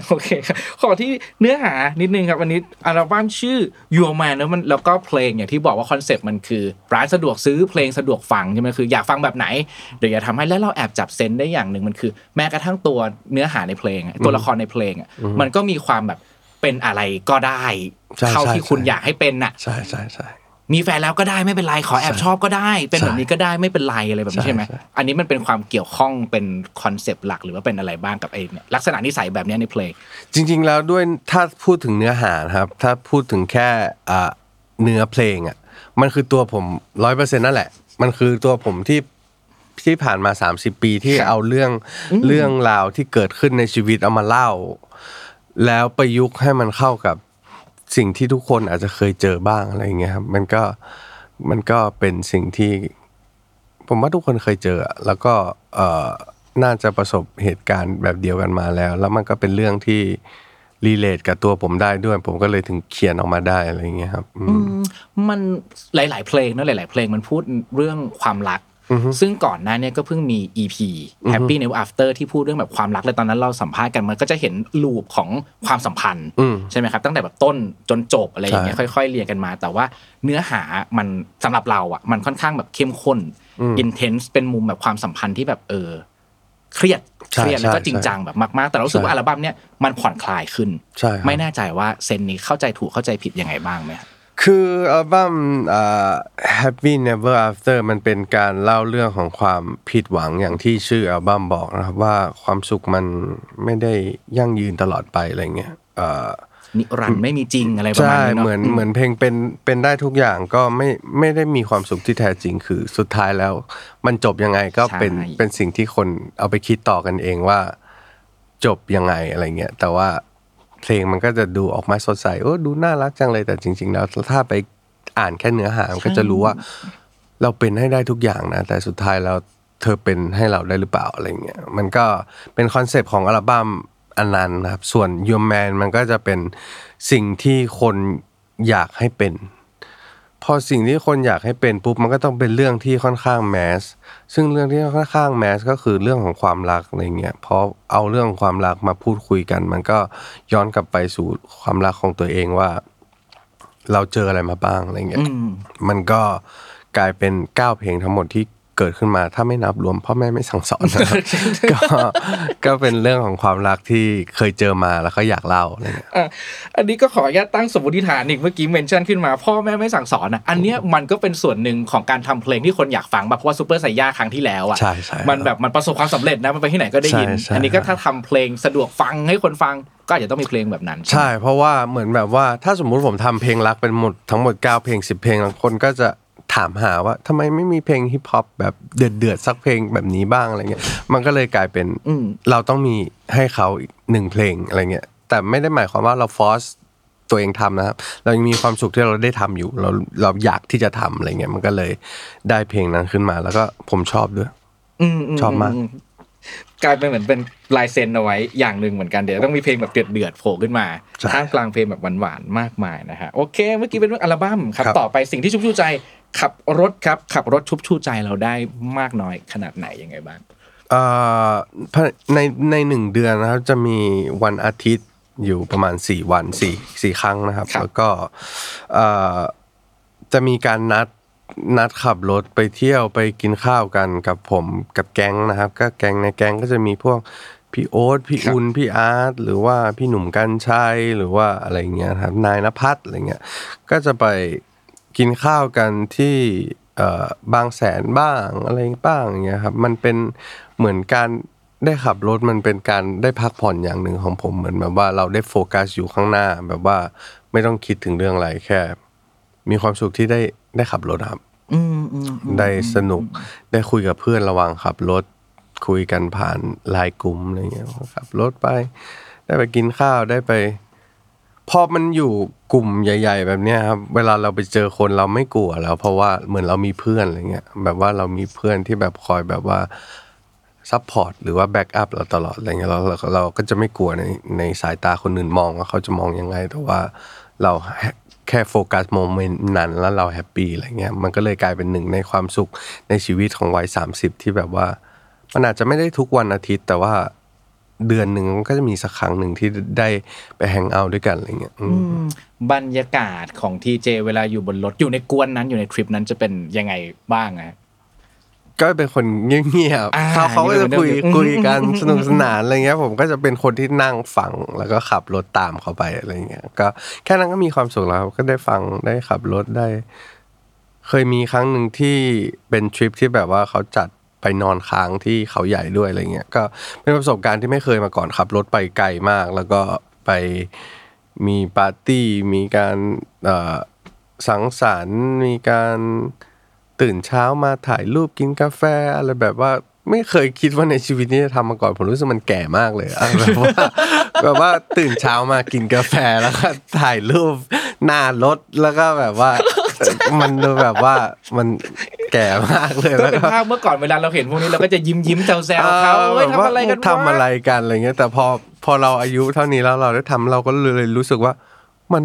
โอเคครับขอที่เนื้อหานิดนึงครับวันนี้อัลบั้มชื่อ Your Man แล้วมันแล้วก็เพลงอย่างที่บอกว่าคอนเซปต์มันคือ ร้านสะดวกซื้อเพลงสะดวกฟังใช่ไหมคืออยากฟังแบบไหนเดี๋ยวอย่าทำให้แล้วเราแอบจับเซนส์ได้อย่างหนึ่งมันคือ แม้กระทั่งตัวเนื้อหาในเพลงอะตัวละครในเพลงอะมันก็มีความแบบเป็นอะไรก็ได้ใช่เท่าใช่ที่คุณใช่อยากให้เป็นน่ะ ใช่ใช่ใช่ มีแฟนแล้วก็ได้ไม่เป็นไรขอแอบใช่ชอบก็ได้ เป็นแบบใช่นี้ก็ได้ไม่เป็นไรอะไรแบบนี้ใช่ใช่ไหมใช่อันนี้มันเป็นความเกี่ยวข้องเป็นคอนเซปต์หลักหรือว่าเป็นอะไรบ้างกับไอ้เนี่ยลักษณะนิสัยแบบเนี้ยในเพลง จริง ๆ แล้วด้วยถ้าพูดถึงเนื้อหานะครับ ถ้าพูดถึงแค่อ่าเนื้อเพลงอะมันคือตัวผมร้อยเปอร์เซ็นต์นั่นแหละ มันคือตัวผมที่ที่ผ่านมา 30 ปีที่ครับเอาเรื่องเรื่องราวที่เกิดขึ้นในชีวิตเอามาเล่า แล้วประยุกต์ให้มันเข้ากับ สิ่งที่ทุกคนอาจจะเคยเจอบ้างอะไรอย่างเงี้ยครับมันก็มันก็เป็นสิ่งที่ ผมว่าทุกคนเคยเจอ แล้วก็เอ่อน่าจะประสบเหตุการณ์แบบเดียวกันมาแล้ว แล้วมันก็เป็นเรื่องที่รีเลทกับตัวผมได้ด้วย ผมก็เลยถึงเขียนออกมาได้อะไรเงี้ยครับอืมมันหลาย ๆ เพลงนะหลาย ๆ เพลงมันพูดเรื่องความรัก ซึ่งก่อนหน้าเนี้ก็เพิ่งมี EP Happy Never After ที่พูดเรื่องแบบความรักเลยตอนนั้นเราสัมภาษณ์กันมันก็จะเห็นลูปของความสัมพันธ์อืมใช่ไหมครับตั้งแต่แบบต้นจนจบอะไรอย่างเงี้ยใช่ค่อย ๆ เรียงกันมา แต่ว่าเนื้อหามันสำหรับเราอะมันค่อนข้างแบบเข้มข้น intense เป็นมุมแบบความสัมพันธ์ที่แบบเออเครียดใช่เครียดแล้วก็ใช่จริงจังแบบมากๆ แต่เรารู้สึกว่าใช่อัลบั้มเนี้ยมันผ่อนคลายขึ้นใช่ครับไม่แน่ใจว่าเซนนี้เข้าใจถูกเข้าใจผิดยังไงบ้างไหมครับ คืออัลบั้มอ่า Happy Never After มันเป็นการเล่าเรื่องของความผิดหวังอย่างที่ชื่ออัลบั้มบอกนะครับว่าความสุขมันไม่ได้ยั่งยืนตลอดไปอะไรเงี้ยอ่านิรันดร์ไม่มีจริงอะไรประมาณใช่นี้เนาะเหมือนเหมือนเพลงเป็นเป็นได้ทุกอย่างก็ไม่ไม่ได้มีความสุขที่แท้จริงคือสุดท้ายแล้ว มันจบยังไงก็เป็นใช่เป็นสิ่งที่คนเอาไปคิดต่อกันเองว่า จบยังไงอะไรเงี้ยแต่ว่า เพลงมันก็จะดูออกมาสดใสโอ้ดูน่ารักจังเลยแต่จริง ๆ แล้ว ถ้าไปอ่านแค่เนื้อหามันก็จะรู้ว่า เราเป็นให้ได้ทุกอย่างนะ แต่สุดท้ายแล้วเธอเป็นให้เราได้หรือเปล่าอะไรเงี้ยมันก็เป็นคอนเซปต์ของอัลบั้มอันนั้นนะครับ ส่วน Your Man มันก็จะเป็นสิ่งที่คนอยากให้เป็น พอสิ่งที่คนอยากให้เป็นปุ๊บมันก็ต้องเป็นเรื่องที่ค่อนข้างแมสซึ่งเรื่องที่ค่อนข้างแมสก็คือเรื่องของความรักอะไรเงี้ยพอเอาเรื่องของความรักมาพูดคุยกัน มันก็ย้อนกลับไปสู่ความรักของตัวเองว่า เราเจออะไรมาบ้างอะไรเงี้ยมันก็กลายเป็นเก้าเพลงทั้งหมดที่ เกิดขึ้นมาถ้าไม่นับรวมพ่อแม่ไม่สั่งสอนนะครับก็ก็เป็นเรื่องของความรักที่เคยเจอมาแล้วก็อยากเล่าอะไรเงี้ยอะอันนี้ก็ขออนุญาตตั้งสมมติฐานอีกเมื่อกี้ mention ขึ้นมาพ่อแม่ไม่สั่งสอนอะอันเนี้ยมันก็เป็นส่วนหนึ่งของการทำเพลงที่คนอยากฟังแบบเพราะว่าซูเปอร์ไซย่าครั้งที่แล้วอะใช่ใช่มันแบบมันประสบความสำเร็จนะมันไปที่ไหนก็ได้ยินใช่ใช่อันนี้ก็ถ้าทำเพลงสะดวกฟังให้คนฟังก็อาจจะต้องมีเพลงแบบนั้น ใช่ เพราะว่าเหมือนแบบว่าถ้าสมมุติผมทำเพลงรักเป็นหมดทั้งหมด9เพลง10 เพลงคนก็จะ ถามหาว่าทำไมไม่มีเพลงฮิปฮอปแบบเดือดเดือดๆสักเพลงแบบนี้บ้างอะไรเงี้ยมันก็เลยกลายเป็นอืมเราต้องมีให้เขาอีกหนึ่งเพลงอะไรเงี้ยแต่ไม่ได้หมายความว่าเราฟอสตัวเองทำนะครับเรายังมีความสุขที่เราได้ทำอยู่ เราเราอยากที่จะทำอะไรเงี้ยมันก็เลยได้เพลงนั้นขึ้นมา แล้วก็ผมชอบด้วยอืมมชอบมากมกลายเป็นเหมือนเป็นลายเซ็นเอาไว้อย่างหนึ่งเหมือนกันเดี๋ยวต้องมีเพลงแบบเดือดเดือดๆโผล่ขึ้นมาใช่ท่ามกลางเพลงแบบหวานๆมากมายนะฮะโอเค เมื่อกี้เป็นเรื่องอัลบั้มครับครับต่อไปสิ่งที่ชุบชูใจ ขับรถครับขับรถชุบชูใจเราได้มากน้อยขนาดไหนยังไงบ้างเอ่อภายในในหนึ่งเดือนนะครับจะมีวันอาทิตย์อยู่ประมาณสี่วันสี่สี่ครั้งนะครับครับแล้วก็เอ่อจะมีการนัดนัดขับรถไปเที่ยวไปกินข้าวกันกับผมกับแก๊งนะครับ ก็แก๊งในแก๊งก็จะมีพวกพี่โอ๊ตพี่อุ่นพี่อาร์ตหรือว่าพี่หนุ่มกัญชัยหรือว่าอะไรเงี้ยครับนายนภัสอะไรเงี้ยก็จะไป กินข้าวกันที่บางแสนบ้างอะไรบ้างอย่างเงี้ยครับมันเป็นเหมือนการได้ขับรถมันเป็นการได้พักผ่อนอย่างหนึ่งของผมเหมือนแบบว่าเราได้โฟกัสอยู่ข้างหน้าแบบว่าไม่ต้องคิดถึงเรื่องอะไรแค่ มีความสุขที่ได้ได้ขับรถครับได้สนุกได้คุยกับเพื่อนระหว่างขับรถคุยกันผ่านไลน์กลุ่มอะไรเงี้ยขับรถไป ได้ไปกินข้าวได้ไป พอมันอยู่ กลุ่มใหญ่ ๆ แบบเนี้ยครับ เวลาเราไปเจอคนเราไม่กลัวแล้ว เพราะว่าเหมือนเรามีเพื่อนอะไรเงี้ยแบบว่าเรามีเพื่อนที่แบบคอยแบบว่า support หรือว่า back up เราตลอดอะไรเงี้ยเราเราเราก็จะไม่กลัวในในสายตาคนอื่นมองว่าเขาจะมองยังไง แต่ว่าเราแค่โฟกัส moment นั้นแล้วเรา happy อะไรเงี้ยมันก็เลยกลายเป็นหนึ่งในความสุขในชีวิตของวัยสามสิบที่แบบว่า มันอาจจะไม่ได้ทุกวันอาทิตย์ แต่ว่า เดือนหนึ่งมันก็จะมีสักครั้งหนึ่งที่ได้ไปแฮงเอาท์ด้วยกันอะไรเงี้ยอืมบรรยากาศของทีเจเวลาอยู่บนรถอยู่ในกวนนั้นอยู่ในทริปนั้นจะเป็นยังไงบ้างอะก็เป็นคนเงียบอ่าๆเขาเขาก็จะคุยอืมคุยกันสนุกสนานอะไรเงี้ย ผมก็จะเป็นคนที่นั่งฟังแล้วก็ขับรถตามเขาไปอะไรเงี้ยก็แค่นั้นก็มีความสุขแล้วครับก็ได้ฟังได้ขับรถได้ เคยมีครั้งหนึ่งที่เป็นทริปที่แบบว่าเขาจัด ไปนอนค้างที่เขาใหญ่ด้วยอะไรเงี้ยก็เป็นประสบการณ์ที่ไม่เคยมาก่อนขับรถไปไกลมาก แล้วก็ไปมีปาร์ตี้มีการสังสรรค์มีการตื่นเช้ามาถ่ายรูปกินกาแฟอะไรแบบว่า ไม่เคยคิดว่าในชีวิตนี้จะทำมาก่อนผมรู้สึกมันแก่มากเลยอะแบบว่าแบบว่าตื่นเช้ามากินกาแฟแล้วก็ถ่ายรูปหน้ารถแล้วก็แบบว่า มันดูแบบว่ามันแก่มากเลยก็แล้วเป็นก็ภาพเมื่อก่อนเวลาเราเห็นพวกนี้เราก็จะยิ้มยิ้มๆแซวๆเขาเฮ้ยแบบทำว่าอะไรกันวทำอะไรกันอะไรเงี้ยแต่พอพอเราอายุเท่านี้แล้วเราได้ทำเราก็เลยรู้สึกว่ามัน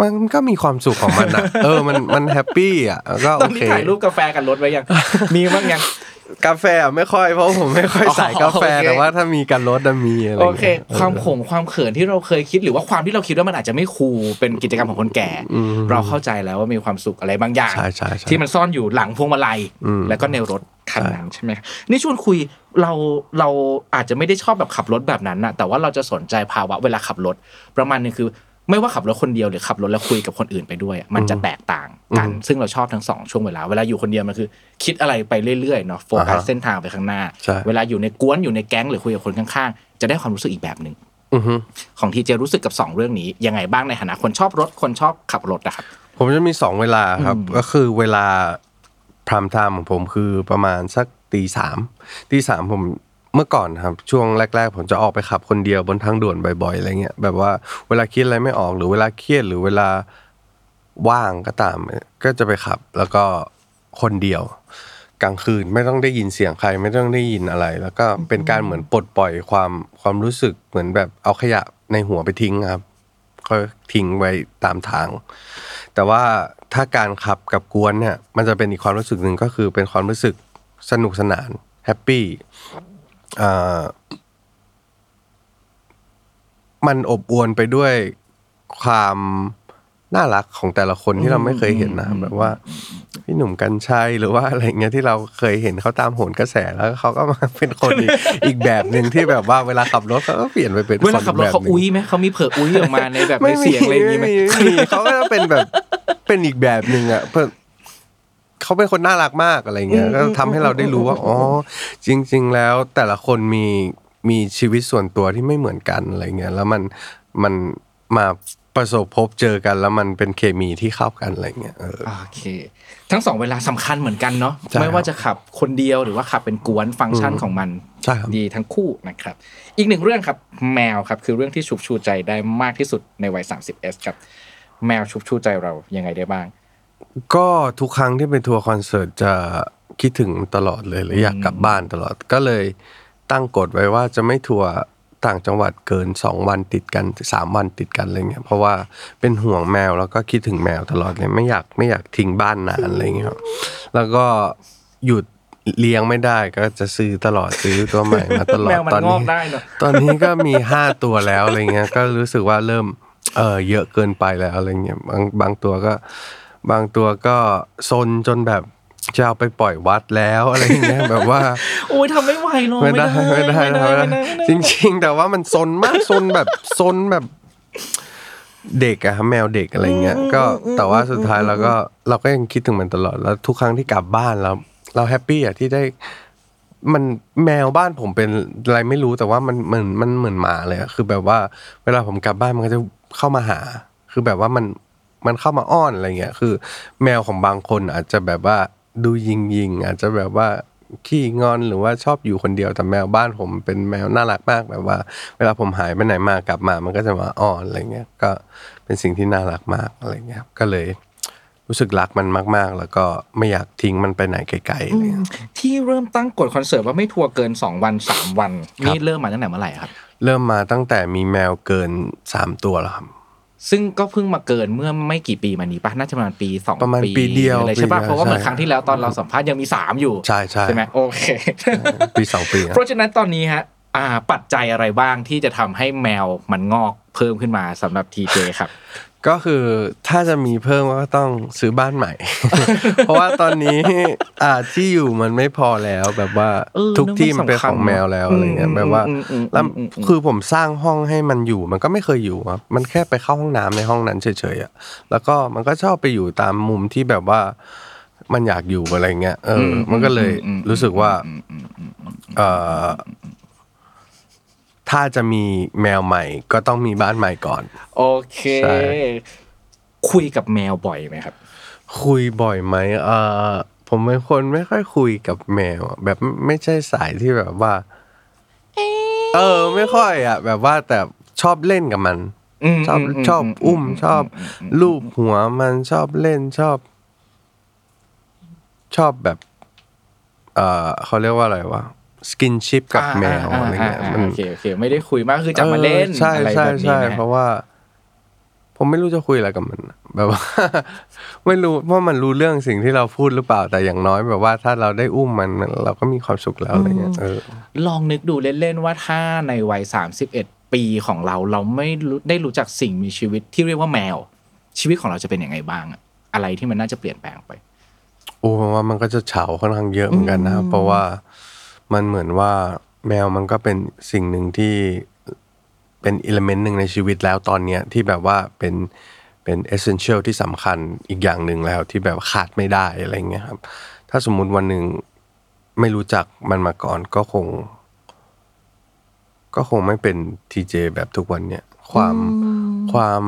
มันก็มีความสุขของมันอะเออมันมันแฮปปี้อะก็ตโออนเคนี้ถ่ายรูปกาแฟกันรถไว้ยัง มีบ้างยังกาแฟอะไม่ค่อยเพราะผมไม่ค่อยใส่กาแฟอ๋อโอเคแต่ว่าถ้ามีการลดอะมีอะไรโองี้ยเค ความขงความเขินที่เราเคยคิดหรือว่าความที่เราคิดว่ามันอาจจะไม่คูลเป็นกิจกรรมของคนแก่ เราเข้าใจแล้วว่ามีความสุขอะไรบางอย่างใช่ใช่ใช่ที่มันซ่อนอยู่หลังพวงมาลัยอืมแล้วก็ในรถคันนั้นใช่ไหมนี่ชวนคุยเราเราอาจจะไม่ได้ชอบแบบขับรถแบบนั้นนะแต่ว่าเราจะสนใจภาวะเวลาขับรถ ประมาณนึงคือ ไม่ว่าขับรถคนเดียวหรือขับรถแล้วคุยกับคนอื่นไปด้วยอะมันจะแตกต่างกัน ซึ่งเราชอบทั้งสองช่วงเวลา เวลาอยู่คนเดียวมันคือ คิดอะไรไปเรื่อยๆเนาะโฟกัสอ่าฮะเส้นทางไปข้างหน้าใช่เวลาอยู่ในกวนอยู่ในแก๊งหรือคุยกับคนข้างๆ จะได้ความรู้สึกอีกแบบหนึ่งอือฮึของทีเจรู้สึกกับสองเรื่องนี้ ยังไงบ้างในฐานะคนชอบรถคนชอบขับรถนะครับ ผมจะมีสองเวลาครับ ก็คือเวลาพรามไทม์ของผมคือประมาณสักตีสามตีสามผม เมื่อก่อนครับช่วงแรก ๆ ผมจะออกไปขับคนเดียวบนทางด่วนบ่อยๆอะไรเงี้ยแบบว่าเวลาคิดอะไรไม่ออกหรือเวลาเครียดหรือเวลาว่างก็ตาม ก็จะไปขับ แล้วก็คนเดียว กลางคืนไม่ต้องได้ยินเสียงใครไม่ต้องได้ยินอะไร แล้วก็เป็นการเหมือนปลดปล่อยความความรู้สึกเหมือนแบบเอาขยะในหัวไปทิ้งครับก็ทิ้งไว้ตามทาง แต่ว่าถ้าการขับกับกวนเนี่ย มันจะเป็นอีกความรู้สึกหนึ่งก็คือเป็นความรู้สึกสนุกสนาน happy มันอบอวลไปด้วยความน่ารักของแต่ละคนที่เราไม่เคยเห็นนะแบบว่าพี่หนุ่มกัญชัยหรือว่าอะไรเงี้ยที่เราเคยเห็นเขาตามโหนกระแสแล้วเขาก็มาเป็นคนอีกอีกแบบหนึ่งที่แบบว่าเวลาขับรถเขาก็เปลี่ยนไปเป็นคนเวลาขับรถอีกเขาแบบหนึ่งอุ้ยไหมเขามีเผลออุ้ยออกมาในแบบในเสียงอะไรอย่างงี้ไหมไม่มีเขาก็จะเป็นแบบเป็นอีกแบบหนึ่งอะ เพื่อเขาเป็นคนน่ารักมากอะไรเงี้ยก็ทำให้เราได้รู้ว่าอ๋อจริง ๆ แล้วแต่ละคนมีมีชีวิตส่วนตัวที่ไม่เหมือนกันอะไรเงี้ยแล้วมันมันมาประสบพบเจอกันแล้วมันเป็นเคมีที่เข้ากันอะไรเงี้ยเออโอเค ทั้งสองเวลาสำคัญเหมือนกันเนาะใช่ไม่ว่าจะขับคนเดียวหรือว่าขับเป็นกวนฟังก์ชันของมันใช่ครับดีทั้งคู่นะครับ อีกหนึ่งเรื่องครับแมวครับคือเรื่องที่ชุบชูใจได้มากที่สุดในวัย 30s ครับ แมวชุบชูใจเรายังไงได้บ้าง ก็ทุกครั้งที่ไปทัวร์คอนเสิร์ตจะคิดถึงตลอดเลยหรืออยากกลับบ้านตลอดก็เลยตั้งกฎไว้ว่าจะไม่ทัวร์ต่างจังหวัดเกินสองวันติดกันสามวันติดกันอะไรเงี้ยเพราะว่าเป็นห่วงแมวแล้วก็คิดถึงแมวตลอดเลยไม่อยากไม่อยากทิ้งบ้านนานอะไรเงี้ยครับแล้วก็หยุดเลี้ยงไม่ได้ก็จะซื้อตลอดซื้อตัวใหม่มาตลอดแมวมันตอนงอนี้กได้เนอะตอนนี้ก็มีห้าตัวแล้วอะไรเงี้ยก็รู้สึกว่าเริ่มเออเยอะเกินไปแล้วอะไรเงี้ยบางบางตัวก็ บางตัวก็ซนจนแบบจะเอาไปปล่อยวัดแล้วอะไรเงี้ยแบบว่า โอ้ยทำไม่ไหวหรอกไม่ได้ไม่ได้ไม่ได้ไม่ได้ไม่ได้จริง ๆ แต่ว่ามันซนมากซนแบบซนแบบ เด็กอะครับแมวเด็กอะไรเงี้ยก็แต่ว่าสุดท้ายเราก็เราก็ยังคิดถึงมันตลอดแล้วทุกครั้งที่กลับบ้านเราเราแฮปปี้อะที่ได้มันแมวบ้านผมเป็นอะไรไม่รู้แต่ว่ามันเหมือนมันเหมือนหมาเลยอะคือแบบว่าเวลาผมกลับบ้านมันก็จะเข้ามาหา คือแบบว่ามัน มันเข้ามาอ้อนอะไรเงี้ยคือ แมวของบางคนอาจจะแบบว่าดูยิงยิงๆอาจจะแบบว่าขี้งอนหรือว่าชอบอยู่คนเดียวแต่แมวบ้านผมเป็นแมวน่ารักมากแบบว่า เวลาผมหายไปไหนมากลับมา มันก็จะมาอ้อนอะไรเงี้ยก็เป็นสิ่งที่น่ารักมากอะไรเงี้ยครับก็เลยรู้สึกรักมันมากๆ แล้วก็ไม่อยากทิ้งมันไปไหนไกลๆอะไรเงี้ยที่เริ่มตั้งกฎคอนเสิร์ตว่าไม่ทัวร์เกิน 2 วัน 3 วันนี่เริ่มมาตั้งแต่เมื่อไหร่ครับ เริ่มมาตั้งแต่มีแมวเกินสามตัวแล้วครับ ซึ่งก็เพิ่งมาเกินเมื่อไม่กี่ปีมานี้ปะน่าจะประมาณปีสองประมาณปีเดียวเลยใช่ปะปีเดียวเพราะว่าเหมือนใช่ครั้งที่แล้วตอนเราสัมภาษณ์ยังมีสามอยู่ใช่ใช่ใช่ไหมโอเคปีสองปีครับเพราะฉะนั้นตอนนี้ฮะอ่าปัจจัยอะไรบ้างที่จะทำให้แมวมันงอกเพิ่มขึ้นมาสำหรับทีเจครับ ก็คือถ้าจะมีเพิ่มก็ต้องซื้อบ้านใหม่ เพราะว่าตอนนี้อ่าที่อยู่มันไม่พอแล้วแบบว่าเออทุกที่มันเป็นเรื่องมันสำคัญของแมวแล้วอะไรเงี้ยอืมแบบว่าอืมอืมแล้วอืมอืมคือผมสร้างห้องให้มันอยู่มันก็ไม่เคยอยู่ครับมันแค่ไปเข้าห้องน้ำในห้องนั้นเฉยๆอะแล้วก็มันก็ชอบไปอยู่ตามมุมที่แบบว่ามันอยากอยู่อะไรเงี้ยเอออมันก็เลยรู้สึกว่า เอ่อ ถ้าจะมีแมวใหม่ก็ต้องมีบ้านใหม่ก่อน โอเค ใช่ คุยกับแมวบ่อยไหมครับ คุยบ่อยไหมเออผมเป็นคนไม่ค่อยคุยกับแมวอะแบบไม่ใช่สายที่แบบว่า เออ ไม่ค่อยอะ แบบว่าแต่ชอบเล่นกับมัน อืมชอบอืมอืมชอบอืมอุ้มอืมชอบอืมอืมลูบหัวมันชอบเล่นชอบ ชอบแบบ เออเขาเรียกว่าอะไรวะ สกินชิปกับแมวอะไรเงี้ยาามันโอเคโอเค ไม่ได้คุยมากคือจับมาเล่นออใช่อะไรใช่แบบนี้ใช่นะเพราะว่า ผมไม่รู้จะคุยอะไรกับมันอะแบบว่า ไม่รู้ว่ามันรู้เรื่องสิ่งที่เราพูดหรือเปล่าแต่อย่างน้อยแบบว่าถ้าเราได้อุ้มมันมันเราก็มีความสุขแล้วอะไรเงี้ยเออลองนึกดูเล่นๆว่าถ้าในวัย31ปีของเราเราไม่รู้ได้รู้จักสิ่งมีชีวิตที่เรียกว่าแมว ชีวิตของเราจะเป็นยังไงบ้างอะอะไรที่มันน่าจะเปลี่ยนแปลงไปโอ้ผมว่ามันก็จะเฉาค่อนข้างเยอะเหมือนกันนะครับเพราะว่า มันเหมือนว่าแมวมันก็เป็นสิ่งหนึ่งที่เป็นอิเลเมนต์หนึ่งในชีวิตแล้วตอนเนี้ยที่แบบว่าเป็นเป็นเอเซนเชียลที่สำคัญอีกอย่างหนึ่งแล้วที่แบบขาดไม่ได้อะไรเงี้ยครับ ถ้าสมมุติวันหนึ่งไม่รู้จักมันมาก่อนก็คง ก็คงไม่เป็นทีเจแบบทุกวันเนี่ยความความ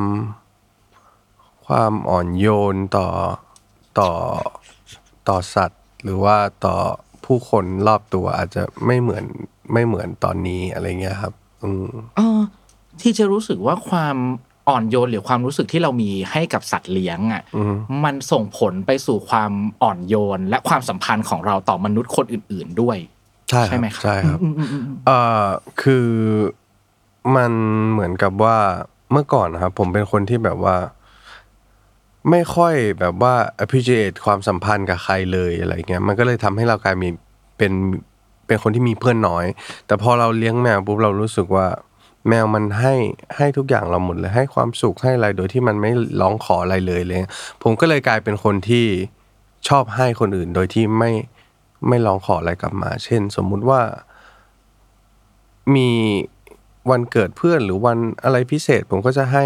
ความอ่อนโยนต่อต่อต่อสัตว์ หรือว่าต่อ ผู้คนรอบตัวอาจจะไม่เหมือนไม่เหมือนตอนนี้อะไรเงี้ยครับ อืมเออที่จะรู้สึกว่าความอ่อนโยนหรือความรู้สึกที่เรามีให้กับสัตว์เลี้ยงอะมันส่งผลไปสู่ความอ่อนโยน และความสัมพันธ์ของเราต่อมนุษย์คนอื่น ๆด้วย ใช่คใช่รับไหมครับใช่ครับเอ่อคือมันเหมือนกับว่าเมื่อก่อนนะครับ ผมเป็นคนที่แบบว่า ไม่ค่อยแบบว่า appreciate ความสัมพันธ์กับใครเลยอะไรเงี้ยมันก็เลยทำให้เรากลายมีเป็นเป็นคนที่มีเพื่อนน้อย แต่พอเราเลี้ยงแมวปุ๊บเรารู้สึกว่า แมวมันให้ให้ทุกอย่างเราหมดเลยให้ความสุขให้อะไรโดยที่มันไม่ร้องขออะไรเลยเลย ผมก็เลยกลายเป็นคนที่ชอบให้คนอื่นโดยที่ไม่ไม่ร้องขออะไรกลับมา เช่น สมมุติว่า มีวันเกิดเพื่อนหรือวันอะไรพิเศษ ผมก็จะให้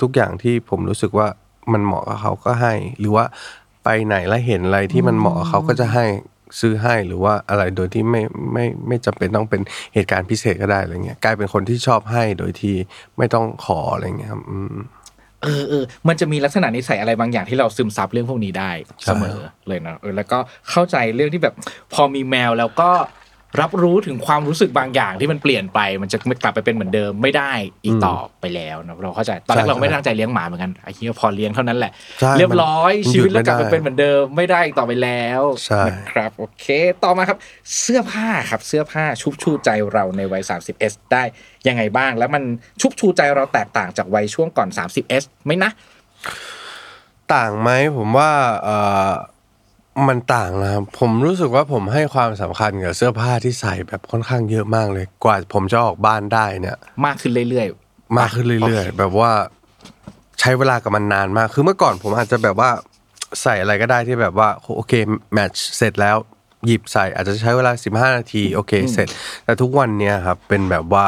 ทุกอย่างที่ผมรู้สึกว่า มันเหมาะกับเขาก็ให้ หรือว่าไปไหนแล้วเห็นอะไรที่มันเหมาะกับเขาก็จะให้ซื้อให้หรือว่าอะไรโดยที่ไม่ไม่ไม่จำเป็นต้องเป็นเหตุการณ์พิเศษก็ได้อะไรเงี้ยกลายเป็นคนที่ชอบให้โดยที่ไม่ต้องขออะไรเงี้ยครับอืมเออเออมันจะมีลักษณะนิสัยอะไรบางอย่างที่เราซึมซับเรื่องพวกนี้ได้ใช่เสมอเลยนะเออแล้วก็เข้าใจเรื่องที่แบบพอมีแมวแล้วก็ รับรู้ถึงความรู้สึกบางอย่างที่มันเปลี่ยนไปมันจะไม่กลับไปเป็นเหมือนเดิมไม่ได้อีกต่อไปแล้วนะเราเข้าใจตอนแรกเราไม่ตั้งใจเลี้ยงหมาเหมือนกันไอ้เหี้ยพอเลี้ยงเท่านั้นแหละใช่เรียบร้อยมันชีวิตหยุดแล้วกลับไปไม่ได้เป็นเหมือนเดิมไม่ได้อีกต่อไปแล้วใช่นะครับโอเค ต่อมาครับ เสื้อผ้าครับเสื้อผ้าชุบชูใจเราในวัย 30s ได้ยังไงบ้าง แล้วมันชุบชูใจเราแตกต่างจากวัยช่วงก่อน 30s ไหมนะ ต่างไหมผมว่าเออ มันต่างนะครับ ผมรู้สึกว่าผมให้ความสำคัญกับเสื้อผ้าที่ใส่แบบค่อนข้างเยอะมากเลย กว่าผมจะออกบ้านได้เนี่ย มากขึ้นเรื่อยๆ มากขึ้นเรื่อย ๆ แบบว่าใช้เวลากับมันนานมาก คือเมื่อก่อนผมอาจจะแบบว่าใส่อะไรก็ได้ที่แบบว่าโอเคแมทช์เสร็จแล้วหยิบใส่อาจจะใช้เวลา 15 นาทีโอเคเสร็จ แต่ทุกวันเนี้ยครับเป็นแบบว่า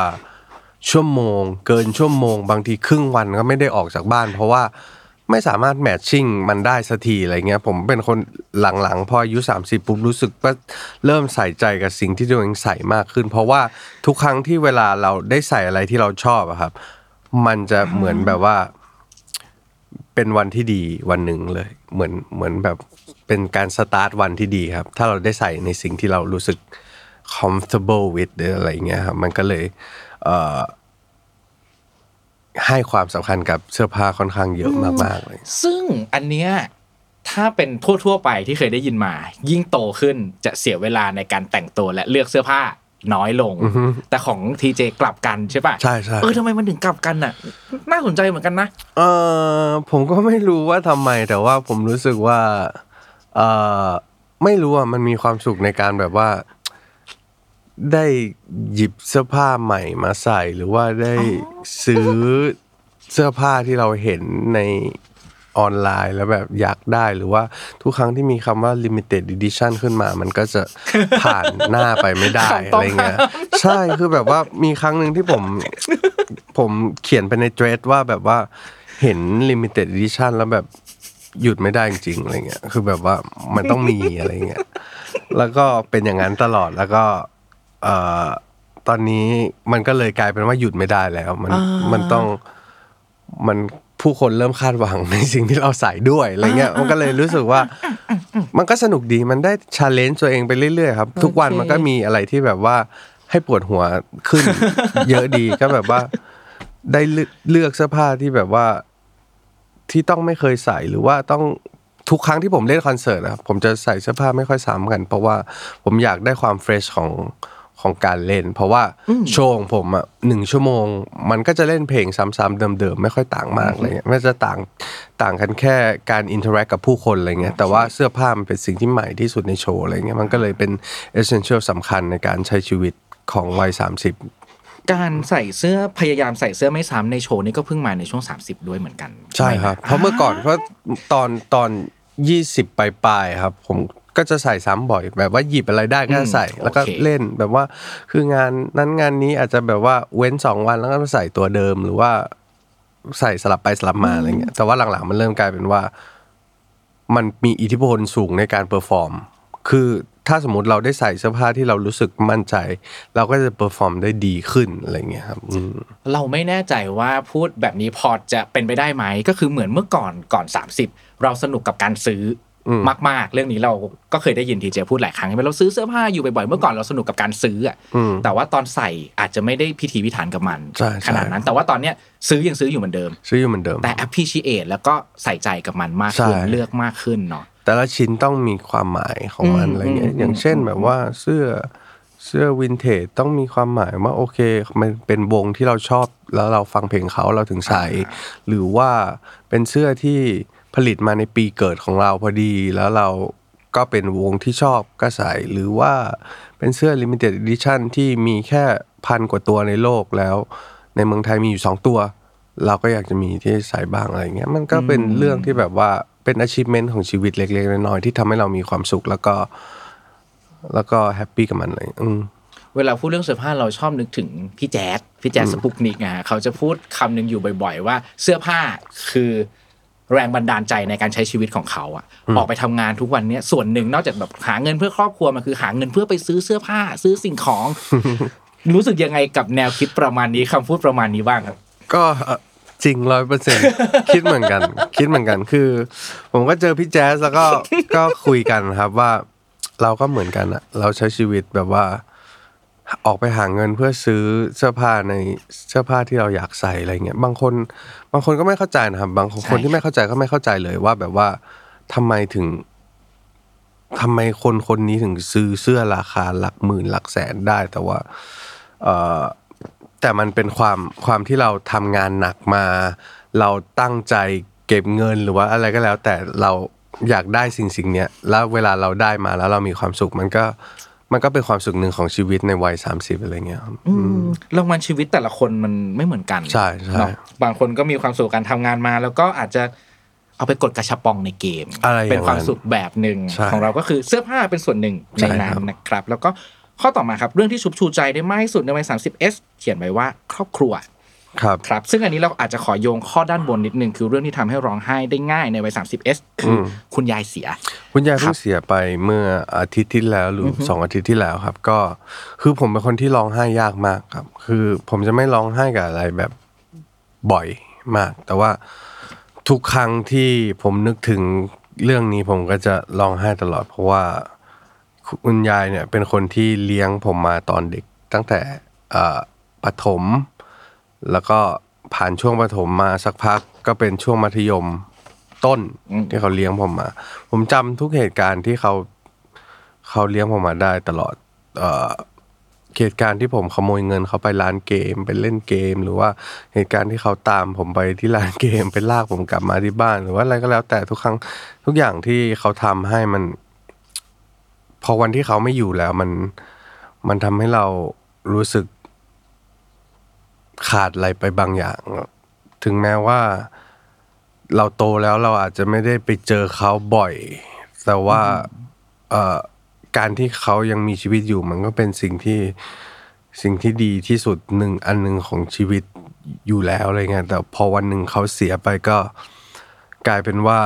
ชั่วโมง เกินชั่วโมง บางทีครึ่งวันก็ไม่ได้ออกจากบ้าน เพราะว่า ไม่สามารถแมทชิ่งมันได้สักทีอะไรเงี้ยผมเป็นคนหลังๆ พออายุ 30 ปุ๊บรู้สึกว่าเริ่มใส่ใจกับสิ่งที่ตัวเองใส่มากขึ้น เพราะว่าทุกครั้งที่เวลาเราได้ใส่อะไรที่เราชอบอะครับ มันจะเหมือนแบบว่า เป็นวันที่ดีวันหนึ่งเลย เหมือนเหมือนแบบเป็นการสตาร์ทวันที่ดีครับ ถ้าเราได้ใส่ในสิ่งที่เรารู้สึก comfortable with หรืออะไรเงี้ยครับมันก็เลยเอ่อ ให้ความสำคัญกับเสื้อผ้าค่อนข้างเยอะมากๆเลย ซึ่งอันเนี้ยถ้าเป็นทั่วๆไปที่เคยได้ยินมา ยิ่งโตขึ้นจะเสียเวลาในการแต่งตัวและเลือกเสื้อผ้าน้อยลง แต่ของทีเจกลับกันใช่ปะใช่ใช่เออทำไมมันถึงกลับกันน่ะ น่าสนใจเหมือนกันนะเออผมก็ไม่รู้ว่าทำไมแต่ว่าผมรู้สึกว่าเออไม่รู้อะมันมีความสุขในการแบบว่า ได้หยิบเสื้อผ้าใหม่มาใส่ หรือว่าได้ซื้อเสื้อผ้าที่เราเห็นในออนไลน์แล้วแบบอยากได้หรือว่าทุกครั้งที่มีคำว่า limited edition ขึ้นมา มันก็จะผ่านหน้าไปไม่ได้คำต้องอะไรเงี้ยใช่คือแบบว่ามีครั้งหนึ่งที่ผมผมเขียนไปในเทรดว่าแบบว่าเห็น limited edition แล้วแบบหยุดไม่ได้จริงๆอะไรเงี้ยคือแบบว่ามันต้องมีอะไรเงี้ยแล้วก็เป็นอย่างนั้นตลอดแล้วก็ เอ่อตอนนี้มันก็เลยกลายเป็นว่าหยุดไม่ได้แล้ว มันมันต้องมันผู้คนเริ่มคาดหวังในสิ่งที่เราใส่ด้วยอะไรเงี้ยมันก็เลยรู้สึกว่า มันก็สนุกดีมันได้ชาเลนจ์ตัวเองไปเรื่อยๆครับทุกวันมันก็มีอะไรที่แบบว่าให้ปวดหัวขึ้น เยอะดีก็แบบว่า ได้เลือกเลือกเสื้อผ้าที่แบบว่าที่ต้องไม่เคยใส่หรือว่าต้องทุกครั้งที่ผมเล่นคอนเสิร์ตนะครับผมจะใส่เสื้อผ้าไม่ค่อยซ้ำกัน เพราะว่าผมอยากได้ความ fresh ของ ของการเล่น เพราะว่าโชว์ของผมอะหนึ่งชั่วโมง มันก็จะเล่นเพลงซ้ำๆเดิมๆ ไม่ค่อยต่างมากอะไรเงี้ยไม่จะต่างต่างกันแค่การ interact กับผู้คนอะไรเงี้ยแต่ว่าเสื้อผ้ามันเป็นสิ่งที่ใหม่ที่สุดในโชว์อะไรเงี้ยมันก็เลยเป็นเอเซนเชียลสำคัญในการใช้ชีวิตของวัย30การใส่เสื้อพยายามใส่เสื้อไม่ซ้ำในโชว์นี่ก็เพิ่งมาในช่วง 30 ด้วยเหมือนกัน ใช่ครับ เพราะเมื่อก่อนเพราะตอนตอนยี่สิบปลายๆครับ ผม ก็จะใส่ซ้ำบ่อย แบบว่าหยิบอะไรได้ก็ใส่แล้วก็เล่นแบบว่า คืองานนั้นงานนี้อาจจะแบบว่าเว้นสองวันแล้วก็มาใส่ตัวเดิมหรือว่าใส่สลับไปสลับมาอะไรเงี้ยแต่ว่าหลังๆมันเริ่มกลายเป็นว่า มันมีอิทธิพลสูงในการ perform คือถ้าสมมติเราได้ใส่เสื้อผ้าที่เรารู้สึกมั่นใจ เราก็จะ perform ได้ดีขึ้นอะไรเงี้ยครับอืมเราไม่แน่ใจว่าพูดแบบนี้พอจะเป็นไปได้ไหมก็คือเหมือนเมื่อก่อนก่อน 30 เราสนุกกับการซื้ออ มาก ๆ เรื่องนี้เราก็เคยได้ยินทีเจพูดหลายครั้งใช่ไหมเราซื้อเสื้อผ้าอยู่บ่อยๆเมื่อก่อนเราสนุกกับการซื้ออะแต่ว่าตอนใส่อาจจะไม่ได้พิถีพิถันกับมันใช่ใช่ขนาดนั้น แต่ว่าตอนเนี้ยซื้อยังซื้ออยู่เหมือนเดิม ซื้ออยู่เหมือนเดิมแต่ appreciate แล้วก็ใส่ใจกับมันมากขึ้นใช่เลือกมากขึ้นเนาะแต่ละชิ้นต้องมีความหมายของมันอืมอะไรเงี้อืยมอย่างเช่นแบบว่าเสื้อเสื้อวินเทจต้องมีความหมายว่าโอเค มันเป็นวงที่เราชอบแล้วเราฟังเพลงเขาเราถึงใส่หรือว่าเป็นเสื้อที่ ผลิตมาในปีเกิดของเราพอดี แล้วเราก็เป็นวงที่ชอบก็ใส่หรือว่าเป็นเสื้อ limited edition ที่มีแค่พันกว่าตัวในโลกแล้ว ในเมืองไทยมีอยู่สองตัว เราก็อยากจะมีที่ใส่บ้างอะไรเงี้ยมันก็เป็นเรื่องที่แบบว่าเป็น achievement ของชีวิตเล็กๆน้อยๆที่ทำให้เรามีความสุขแล้วก็ แล้วก็แฮปปี้กับมันเลยอืมเวลาพูดเรื่องเสื้อผ้าเราชอบนึกถึงพี่แจ๊ดพี่แจ๊ดสปุกนิกอะเขาจะพูดคำหนึ่งอยู่บ่อย ๆ ว่าเสื้อผ้าคือ แรงบันดาลใจในการใช้ชีวิตของเขาอะออกไปทำงานทุกวันเนี้ยส่วนหนึ่งนอกจากแบบหาเงินเพื่อครอบครัวมันคือหาเงินเพื่อไปซื้อเสื้อผ้า ซื้อสิ่งของ รู้สึกยังไงกับแนวคิดประมาณนี้คำพูดประมาณนี้บ้างครับ ก็เอ่อจริงร้อยเปอร์เซ็นคิดเหมือนกัน คิดเหมือนกันคือ ผมก็เจอพี่แจ๊สแล้วก็ก็คุยกันครับว่า เราก็เหมือนกันอะเราใช้ชีวิตแบบว่า ออกไปหาเงินเพื่อซื้อเสื้อผ้าในเสื้อผ้าที่เราอยากใส่อะไรเงี้ยบางคน บางคนก็ไม่เข้าใจนะครับ บางคนที่ไม่เข้าใจก็ไม่เข้าใจเลยว่าแบบว่าทำไมถึงทำไมคนคนนี้ถึงซื้อเสื้อราคาหลักหมื่นหลักแสนได้ แต่ว่า เอ่อแต่มันเป็นความความที่เราทำงานหนักมา เราตั้งใจเก็บเงินหรือว่าอะไรก็แล้ว แต่เราอยากได้สิ่งสิ่งเนี้ยแล้วเวลาเราได้มาแล้วเรามีความสุขมันก็ มันก็เป็นความสุขหนึ่งของชีวิตในวัย 30อะไรเงี้ยครับอืมรางวัลชีวิตแต่ละคนมันไม่เหมือนกัน ใช่ใช่เนาะบางคนก็มีความสุขกับการทำงานมา แล้วก็อาจจะเอาไปกดกระชับปองในเกมอะไรอย่างนั้นเป็นความสุขแบบหนึ่งใช่ของเราก็คือเสื้อผ้าเป็นส่วนหนึ่งใช่ในนั้นครับนะครับ แล้วก็ข้อต่อมาครับ เรื่องที่ชุบชูใจได้มากที่สุดในวัย 30s เขียนไว้ว่าครอบครัว ครับครับ ซึ่งอันนี้เราอาจจะขอโยงข้อด้านบนนิดนึง คือเรื่องที่ทำให้ร้องไห้ได้ง่ายในวัย 30s คืออคุณยายเสีย คุณยายครัเพิ่บงเสียไปเมื่ออาทิตย์ที่แล้วหรืออสองอาทิตย์ที่แล้วครับ ก็คือผมเป็นคนที่ร้องไห้ยากมากครับ คือผมจะไม่ร้องไห้กับอะไรแบบบ่อยมาก แต่ว่าทุกครั้งที่ผมนึกถึงเรื่องนี้ผมก็จะร้องไห้ตลอด เพราะว่าคุณยายเนี่ยเป็นคนที่เลี้ยงผมมาตอนเด็กตั้งแต่เอ่อประถม แล้วก็ผ่านช่วงประถมมาสักพักก็เป็นช่วงมัธยมต้นอืมที่เขาเลี้ยงผมมา ผมจำทุกเหตุการณ์ที่เขาเขาเลี้ยงผมมาได้ตลอด เอ่อเหตุการณ์ที่ผมขโมยเงินเขาไปร้านเกมไปเล่นเกม หรือว่าเหตุการณ์ที่เขาตามผมไปที่ร้านเกมไปลากผมกลับมาที่บ้าน หรือว่าอะไรก็แล้ว แต่ทุกครั้งทุกอย่างที่เขาทำให้มัน พอวันที่เขาไม่อยู่แล้วมันมันทำให้เรารู้สึก ขาดอะไรไปบางอย่าง ถึงแม้ว่า เราโตแล้วเราอาจจะไม่ได้ไปเจอเขาบ่อย แต่ว่าเอ่อการที่เขายังมีชีวิตอยู่ มันก็เป็นสิ่งที่สิ่งที่ดีที่สุดหนึ่งอันหนึ่งของชีวิตอยู่แล้วอะไรเงี้ยแต่พอวันหนึ่งเขาเสียไปก็กลายเป็นว่า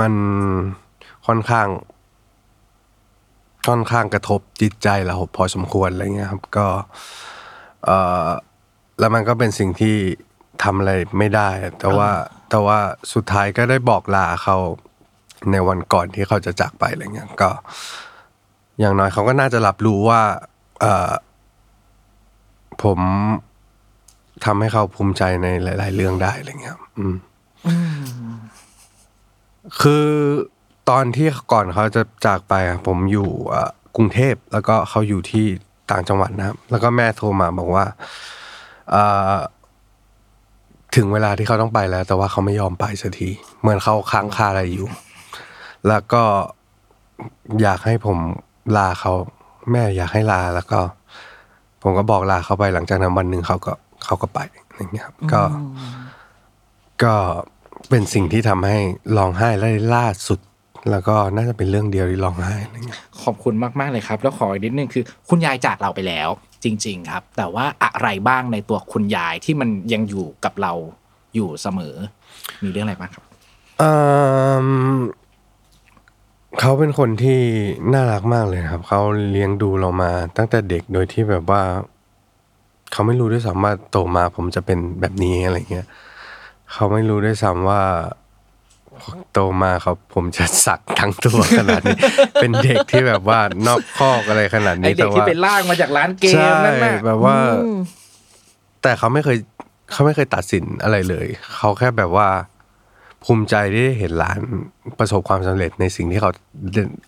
มันค่อนข้าง ค่อนข้างกระทบจิตใจเราพอสมควรอะไรเงี้ยครับ ก็เอ่อ แล้วมันก็เป็นสิ่งที่ทำอะไรไม่ได้ แต่ว่าแต่ว่าสุดท้ายก็ได้บอกลาเขาในวันก่อนที่เขาจะจากไปอะไรเงี้ยก็ อย่างน้อยเขาก็น่าจะรับรู้ว่าเอ่อผมทำให้เขาภูมิใจในหลาย ๆ เรื่องได้อะไรเงี้ยครับอืมคือตอนที่ก่อนเขาจะจากไปอะผมอยู่เอ่อกรุงเทพแล้วก็เขาอยู่ที่ ต่างจังหวัดนะครับ แล้วก็แม่โทรมาบอกว่าเอ่อถึงเวลาที่เขาต้องไปแล้ว แต่ว่าเขาไม่ยอมไปสักที เหมือนเขาค้างคาอะไรอยู่ แล้วก็อยากให้ผมลาเขาแม่อยากให้ลาแล้วก็ ผมก็บอกลาเขาไปหลังจากนั้นวันหนึ่งเขาก็เขาก็ไปอย่างเงี้ยครับก็ก็เป็นสิ่งที่ทำให้ร้องไห้ได้ล่าสุด แล้วก็น่าจะเป็นเรื่องเดียวที่ร้องไห้อะไรเงี้ยขอบคุณมาก ๆ เลยครับ แล้วขออีกนิดนึงคือ คุณยายจากเราไปแล้ว จริง ๆ ครับ แต่ว่าอะไรบ้างในตัวคุณยายที่มันยังอยู่กับเราอยู่เสมอ มีเรื่องอะไรบ้างครับอืมเขาเป็นคนที่น่ารักมากเลยครับ เขาเลี้ยงดูเรามา ตั้งแต่เด็กโดยที่แบบว่า เขาไม่รู้ด้วยซ้ำว่าโตมาผมจะเป็นแบบนี้อะไรเงี้ยเขาไม่รู้ด้วยซ้ำว่า โตมาเขาผมจะสักทั้งตัวขนาดนี้ เป็นเด็กที่แบบว่านอกคอกอะไรขนาดไอนี้เด็กแต่ที่ว่าไปลากมาจากร้านเกมใช่นั่นน่ะแบบว่าอืมแต่เขาไม่เคยเขาไม่เคยตัดสินอะไรเลย เขาแค่แบบว่า ภูมิใจที่ได้เห็นหลานประสบความสำเร็จในสิ่งที่เขา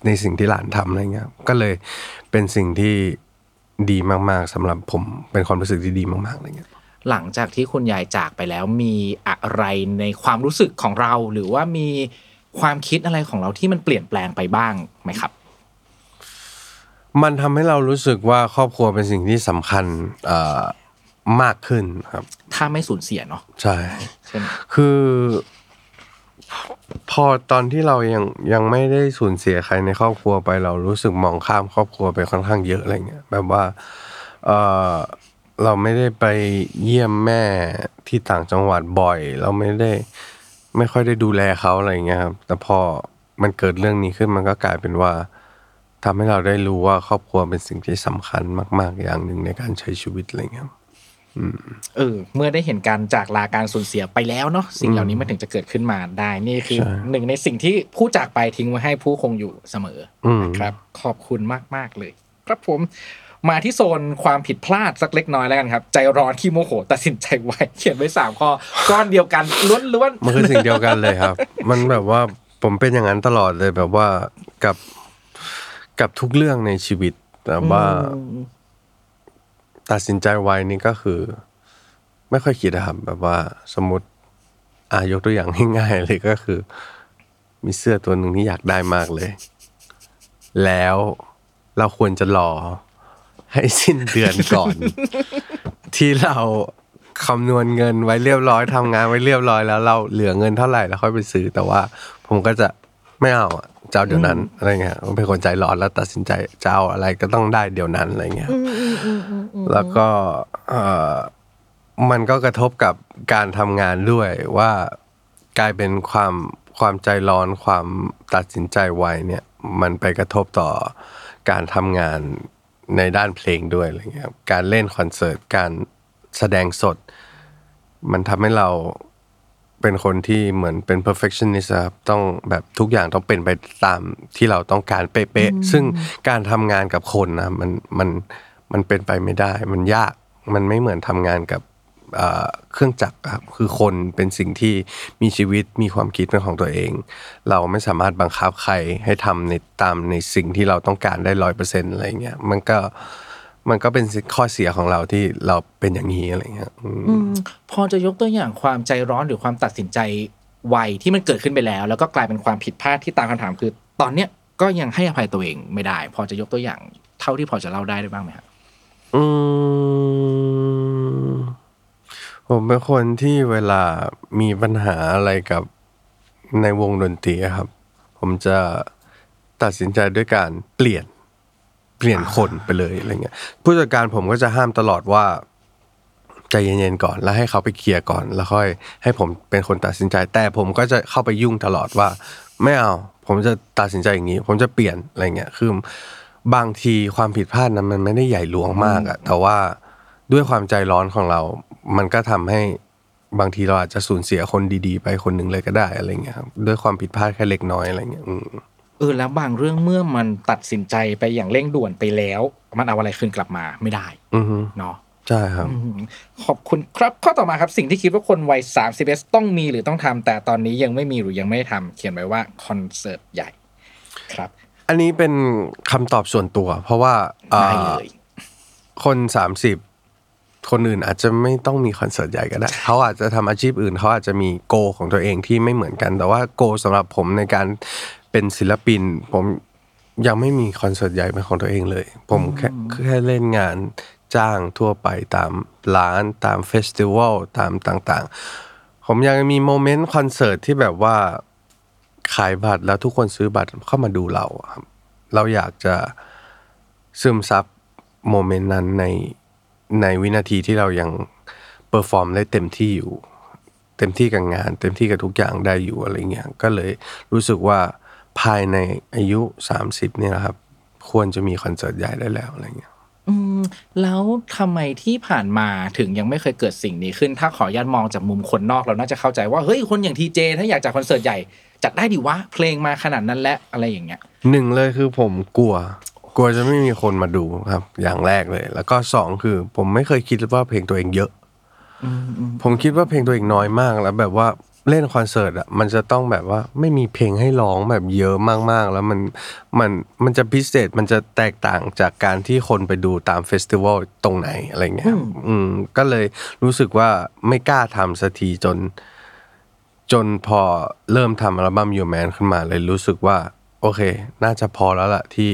ในสิ่งที่หลานทำอะไรเงี้ยก็เลยเป็นสิ่งที่ดีมาก ๆสำหรับผมเป็นความรู้สึกที่ดีมากๆอะไรเงี้ย หลังจากที่คุณยายจากไปแล้วมีอะไรในความรู้สึกของเรา หรือว่ามีความคิดอะไรของเราที่มันเปลี่ยนแปลงไปบ้างไหมครับ มันทำให้เรารู้สึกว่าครอบครัวเป็นสิ่งที่สำคัญเอ่อมากขึ้นครับ ถ้าไม่สูญเสียเนาะใช่ใช่ไหมคือ พอตอนที่เรายังยังไม่ได้สูญเสียใครในครอบครัวไปเรารู้สึกมองข้ามครอบครัวไปค่อนข้างเยอะอะไรเงี้ยแบบว่า เออ เราไม่ได้ไปเยี่ยมแม่ที่ต่างจังหวัดบ่อย เราไม่ได้ไม่ค่อยได้ดูแลเขาอะไรเงี้ยครับ แต่พอมันเกิดเรื่องนี้ขึ้นมันก็กลายเป็นว่าทำให้เราได้รู้ว่าครอบครัวเป็นสิ่งที่สำคัญมาก ๆ อย่างหนึ่งในการใช้ชีวิตอะไรเงี้ยครับเออ เมื่อได้เห็นการจากลาการสูญเสียไปแล้วเนาะสิ่งเหล่านี้มันถึงจะเกิดขึ้นมาได้นี่คือใช่หนึ่งในสิ่งที่ผู้จากไปทิ้งไว้ให้ผู้คงอยู่เสมออมนะครับ ขอบคุณมาก ๆ เลย ครับผม มาที่โซนความผิดพลาดสักเล็กน้อยแล้วกันครับ ใจร้อนขี้โมโหตัดสินใจไวเขียนไว้สามข้อก้อนเดียวกันล้วนๆมันคือสิ่งเดียวกันเลยครับ มันแบบว่าผมเป็นอย่างนั้นตลอดเลยแบบว่ากับกับทุกเรื่องในชีวิตแต่ว่า ตัดสินใจไวนี่ก็คือ ไม่ค่อยคิดนะครับแบบว่าสมมติอายกตัวอย่างง่ายๆเลยก็คือ มีเสื้อตัวหนึ่งที่อยากได้มากเลย แล้วเราควรจะรอ ให้สิ้นเดือนก่อน ที่เราคำนวณเงินไว้เรียบร้อยทำงานไว้เรียบร้อยแล้วเราเหลือเงินเท่าไหร่แล้วค่อยไปซื้อ แต่ว่าผมก็จะไม่เอาอะจะเอาเดี๋ยวนั้นอะไรเงี้ยผมเป็นคนใจร้อนแล้วตัดสินใจจะเอาอะไรก็ต้องได้เดี๋ยวนั้นอะไรเงี้ยแล้วก็เอ่อมันก็กระทบกับการทำงานด้วยว่ากลายเป็นความความใจร้อนความตัดสินใจไวเนี่ย มันไปกระทบต่อการทำงาน ในด้านเพลงด้วยอะไรเงี้ยครับการเล่นคอนเสิร์ตการแสดงสด มันทำให้เราเป็นคนที่เหมือนเป็น perfectionist อะครับต้องแบบทุกอย่างต้องเป็นไปตามที่เราต้องการเป๊ะๆซึ่งการทำงานกับคนนะมันมันมันเป็นไปไม่ได้ มันยากมันไม่เหมือนทำงานกับ เอ่อเครื่องจักรอะครับคือคนเป็นสิ่งที่มีชีวิตมีความคิดเป็นของตัวเอง เราไม่สามารถบังคับใครให้ทำในตามในสิ่งที่เราต้องการได้ร้อยเปอร์เซ็นต์อะไรเงี้ยมันก็มันก็เป็นข้อเสียของเราที่เราเป็นอย่างนี้อะไรเงี้ยอืมอืมพอจะยกตัวอย่างความใจร้อนหรือความตัดสินใจไวที่มันเกิดขึ้นไปแล้ว แล้วก็กลายเป็นความผิดพลาดที่ตามคำถามคือ ตอนเนี้ยก็ยังให้อภัยตัวเองไม่ได้ พอจะยกตัวอย่างเท่าที่พอจะเล่าได้ได้บ้างไหมครับอืม ผมเป็นคนที่เวลามีปัญหาอะไรกับในวงดนตรีอะครับ ผมจะตัดสินใจด้วยการเปลี่ยนเปลี่ยนคนไปเลยอะไรเงี้ยผู้จัดการผมก็จะห้ามตลอดว่าใจเย็นๆก่อนแล้วให้เขาไปเคลียร์ก่อน แล้วค่อย ให้ผมเป็นคนตัดสินใจ แต่ผมก็จะเข้าไปยุ่งตลอดว่า ไม่เอา ผมจะตัดสินใจอย่างนี้ ผมจะเปลี่ยนอะไรเงี้ยคือบางทีความผิดพลาดนั้นมันไม่ได้ใหญ่หลวงมากอะแต่ว่าด้วยความใจร้อนของเรา มันก็ทำให้บางทีเราอาจจะสูญเสียคนดีๆ ไปคนหนึ่งเลยก็ได้อะไรเงี้ยครับด้วยความผิดพลาดแค่เล็กน้อยอะไรเงี้ยอืมเออแล้วบางเรื่องเมื่อมันตัดสินใจไปอย่างเร่งด่วนไปแล้ว มันเอาอะไรคืนกลับมาไม่ได้อือฮึเนาะใช่ครับอืมขอบคุณครับข้อต่อมาครับสิ่งที่คิดว่าคนวัย3 1ต้องมีหรือต้องทำแต่ตอนนี้ยังไม่มีหรือยังไม่ได้ทำเขียนไว้ว่าคอนเสิร์ตใหญ่ครับ อันนี้เป็นคำตอบส่วนตัว เพราะว่าเอ่อได้เลยคนสามสิบ คนอื่นอาจจะไม่ต้องมีคอนเสิร์ตใหญ่ก็ได้เขาอาจจะทำอาชีพอื่นเขาอาจจะมีโก ของตัวเองที่ไม่เหมือนกัน แต่ว่าโกสำหรับผมในการเป็นศิลปิน ผมยังไม่มีคอนเสิร์ตใหญ่เป็นของตัวเองเลย ผมแค่แค่เล่นงานจ้างทั่วไปตามร้านตาม festival ตามต่างๆ ผมยังมี moment คอนเสิร์ตที่แบบว่าขายบัตรแล้วทุกคนซื้อบัตรเข้ามาดูเราอะครับเราอยากจะซึมซับ moment นั้นใน ในวินาทีที่เรายัง perform ได้เต็มที่อยู่ เต็มที่กับงาน เต็มที่กับทุกอย่างได้อยู่อะไรเงี้ยก็เลยรู้สึกว่าภายในอายุ 30เนี่ยนะครับ ควรจะมีคอนเสิร์ตใหญ่ได้แล้วอะไรเงี้ยอืมแล้วทำไมที่ผ่านมาถึงยังไม่เคยเกิดสิ่งนี้ขึ้น ถ้าขออนุญาตมองจากมุมคนนอกเราน่าจะเข้าใจว่าเฮ้ยคนอย่างทีเจถ้าอยากจัดคอนเสิร์ตใหญ่จัดได้ดิวะเพลงมาขนาดนั้นและอะไรอย่างเงี้ยหนึ่งเลยคือผมกลัว กลัวจะไม่มีคนมาดูครับ อย่างแรกเลย แล้วก็สองคือ ผมไม่เคยคิดว่าเพลงตัวเองเยอะผมคิดว่าเพลงตัวเองน้อยมากแล้วแบบว่าเล่นคอนเสิร์ตอะมันจะต้องแบบว่าไม่มีเพลงให้ร้องแบบเยอะมากๆ แล้วมันมันมันจะพิเศษมันจะแตกต่างจากการที่คนไปดูตามเฟสติวัลตรงไหนอะไรเงี้ยอืมก็เลยรู้สึกว่าไม่กล้าทำสักทีจน จนพอเริ่มทำอัลบั้ม Your Man ขึ้นมาเลยรู้สึกว่า โอเค น่าจะพอแล้วล่ะที่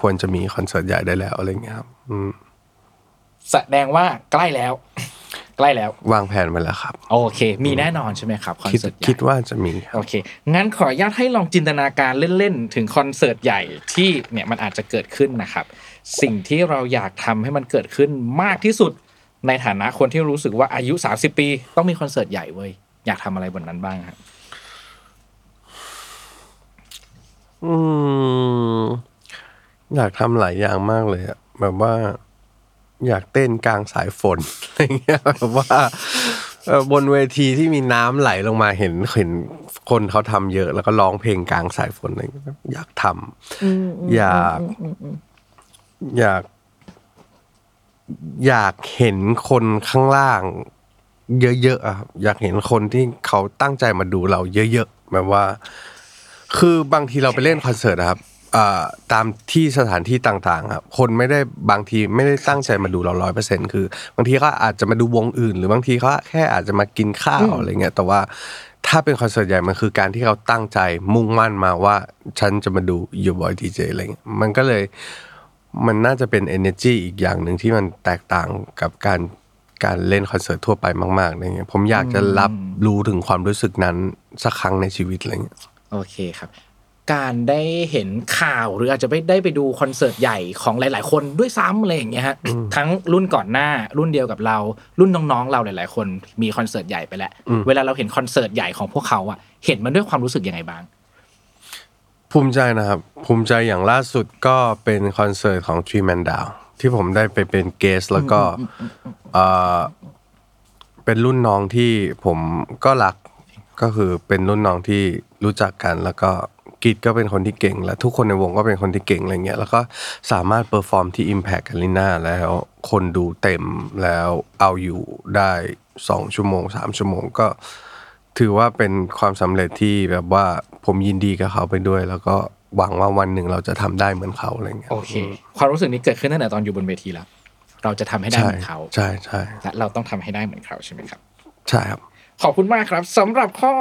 ควรจะมีคอนเสิร์ตใหญ่ได้แล้วอะไรเงี้ยครับอืมแสดงว่าใกล้แล้ว ใกล้แล้ว วางแผนไว้แล้วครับ โอเค มีแน่นอนใช่ไหมครับคอนคิดเสิร์ตใหญ่คิดว่าจะมีครับโอเค งั้นขออนุญาตให้ลองจินตนาการเล่นๆ ถึงคอนเสิร์ตใหญ่ที่เนี่ยมันอาจจะเกิดขึ้นนะครับ สิ่งที่เราอยากทำให้มันเกิดขึ้นมากที่สุดในฐานะคนที่รู้สึกว่าอายุ 30 ปี ต้องมีคอนเสิร์ตใหญ่เว้ยอยากทำอะไรบนนั้นบ้างครับอืม อยากทำหลายอย่างมากเลยอะแบบว่า อยากเต้นกลางสายฝนอะไรเงี้ยแบบว่าเอ่อบนเวทีที่มีน้ำไหลลงมาเห็นเห็นคนเขาทำเยอะ แล้วก็ร้องเพลงกลางสายฝนอะไรเงี้ยอยากทำอยากอยาก อยากเห็นคนข้างล่าง เยอะๆอะครับอยากเห็นคนที่เขาตั้งใจมาดูเราเยอะๆแบบว่า คือบางทีเราไปเล่นคอนเสิร์ตอะครับอ่า ตามที่สถานที่ต่างๆครับคนไม่ได้บางทีไม่ได้ตั้งใจมาดูเราร้อยเปอร์เซ็นคือบางทีเขาอาจจะมาดูวงอื่น หรือบางทีเขาแค่อาจจะมากินข้าวอะไรเงี้ยแต่ว่าถ้าเป็นคอนเสิร์ตใหญ่มันคือการที่เขาตั้งใจมุ่งมั่นมาว่าฉันจะมาดูยูบอยดีเจอะไรเงี้ยมันก็เลยมันน่าจะเป็น energy อีกอย่างหนึ่งที่มันแตกต่างกับการการเล่นคอนเสิร์ตทั่วไปมากๆอะไรเงี้ยผมอยากจะรับรู้ถึงความรู้สึกนั้นสักครั้งในชีวิตอะไรเงี้ยโอเคครับ การได้เห็นข่าวหรืออาจจะไม่ได้ไปดูคอนเสิร์ตใหญ่ของหลาย ๆ คนด้วยซ้ำอะไรอย่างเงี้ยฮะทั้งรุ่นก่อนหน้ารุ่นเดียวกับเรา รุ่นน้องๆเราหลาย ๆ คนมีคอนเสิร์ตใหญ่ไปแล้ว เวลาเราเห็นคอนเสิร์ตใหญ่ของพวกเขาอะเห็นมันด้วยความรู้สึกยังไงบ้าง ภูมิใจนะครับ ภูมิใจอย่างล่าสุดก็เป็นคอนเสิร์ตของ Tree Man Down ที่ผมได้ไปเป็น guest แล้วก็เอ่อเป็นรุ่นน้องที่ผมก็รักก็คือเป็นรุ่นน้องที่รู้จักกันแล้วก็ กิตก็เป็นคนที่เก่ง และทุกคนในวงก็เป็นคนที่เก่งอะไรเงี้ยแล้วก็สามารถ perform ที่ Impact Arena แล้วคนดูเต็มแล้วเอาอยู่ได้สองชั่วโมงสามชั่วโมงก็ ถือว่าเป็นความสำเร็จที่แบบว่าผมยินดีกับเขาไปด้วย แล้วก็หวังว่าวันหนึ่งเราจะทำได้เหมือนเขาอะไรเงี้ยโอเค ความรู้สึกนี้เกิดขึ้นตั้งแต่ตอนอยู่บนเวทีแล้วเราจะทำให้ได้ใช่เหมือนเขาใช่ใช่และเราต้องทำให้ได้เหมือนเขาใช่ไหมครับ ใช่ครับ ขอบคุณมากครับสำหรับข้อ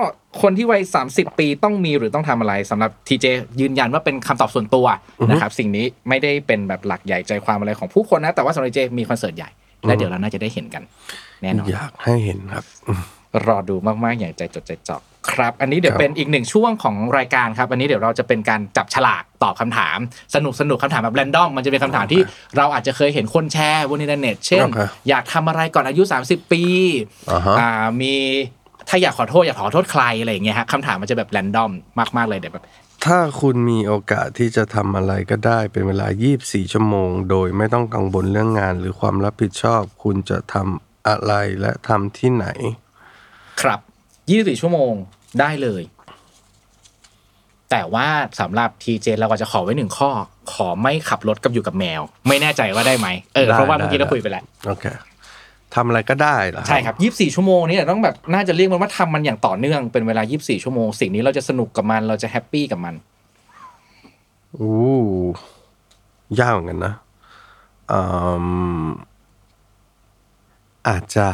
คนที่วัย 30 ปีต้องมีหรือต้องทำอะไรสำหรับทีเจยืนยันว่าเป็นคำตอบส่วนตัวนะครับสิ่งนี้ไม่ได้เป็นแบบหลักใหญ่ใจความอะไรของผู้คนนะ แต่ว่าสำหรับทีเจมีคอนเสิร์ตใหญ่และเดี๋ยวเราน่าจะได้เห็นกัน แน่นอนอยากให้เห็นครับอืม รอดูมากๆอย่างใจจดใจจ่อครับ อันนี้เดี๋ยวครับเป็นอีกหนึ่งช่วงของรายการครับ อันนี้เดี๋ยวเราจะเป็นการจับฉลากตอบคำถาม สนุกสนุกคำถามแบบ random มันจะเป็นคำถามที่เราอาจจะเคยเห็นคนแชร์บนอินเทอร์เน็ต เช่นโอเคอยากทำอะไรก่อนอายุ 30 ปีอ่าฮะอ่ามีถ้าอยากขอโทษอยากขอโทษใครอะไรอย่างเงี้ยฮะคำถามมันจะแบบ random มาก ๆเลยเดี๋ยวแบบถ้าคุณมีโอกาสที่จะทำอะไรก็ได้เป็นเวลา 24 ชั่วโมง โดยไม่ต้องกังวลเรื่องงานหรือความรับผิดชอบ คุณจะทำอะไรและทำที่ไหน ครับ24ชั่วโมงได้เลย แต่ว่าสำหรับทีเจเราก็จะขอไว้หนึ่งข้อ ขอไม่ขับรถกับอยู่กับแมว ไม่แน่ใจว่าได้ไหมเออได้เพราะว่าเมื่อกี้ได้เราคุยไปแล้วโอเคทำอะไรก็ได้เหรอใช่ครับ 24 ชั่วโมงนี้ต้องแบบน่าจะเรียกมันว่าทำมันอย่างต่อเนื่องเป็นเวลา 24 ชั่วโมง สิ่งนี้เราจะสนุกกับมันเราจะแฮปปี้กับมันอู้ยากเหมือนกันนะอืมอาจจะ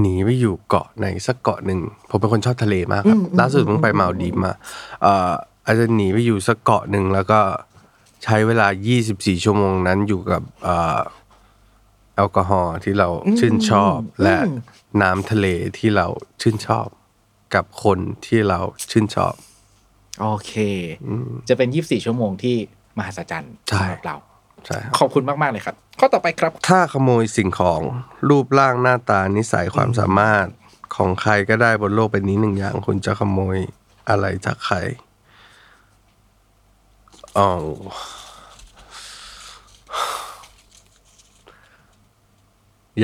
หนีไปอยู่เกาะไหนสักเกาะหนึ่งผมเป็นคนชอบทะเลมากครับล่าสุดเพิ่งไปมาลดีฟมาเอ่ออาจจะหนีไปอยู่สักเกาะหนึ่งแล้วก็ใช้เวลา 24 ชั่วโมงนั้นอยู่กับเอ่อแอลกอฮอล์ที่เราชื่นชอบและน้ำทะเลที่เราชื่นชอบ กับคนที่เราชื่นชอบ โอเค จะเป็น 24 ชั่วโมงที่มหัศจรรย์ใช่สำหรับเรา ใช่ครับขอบคุณมากๆเลยครับข้อต่อไปครับ ถ้าขโมยสิ่งของรูปร่างหน้าตานิสัยความสามารถของใครก็ได้บนโลกใบนี้หนึ่งอย่าง คุณจะขโมยอะไรจากใครอ๋อ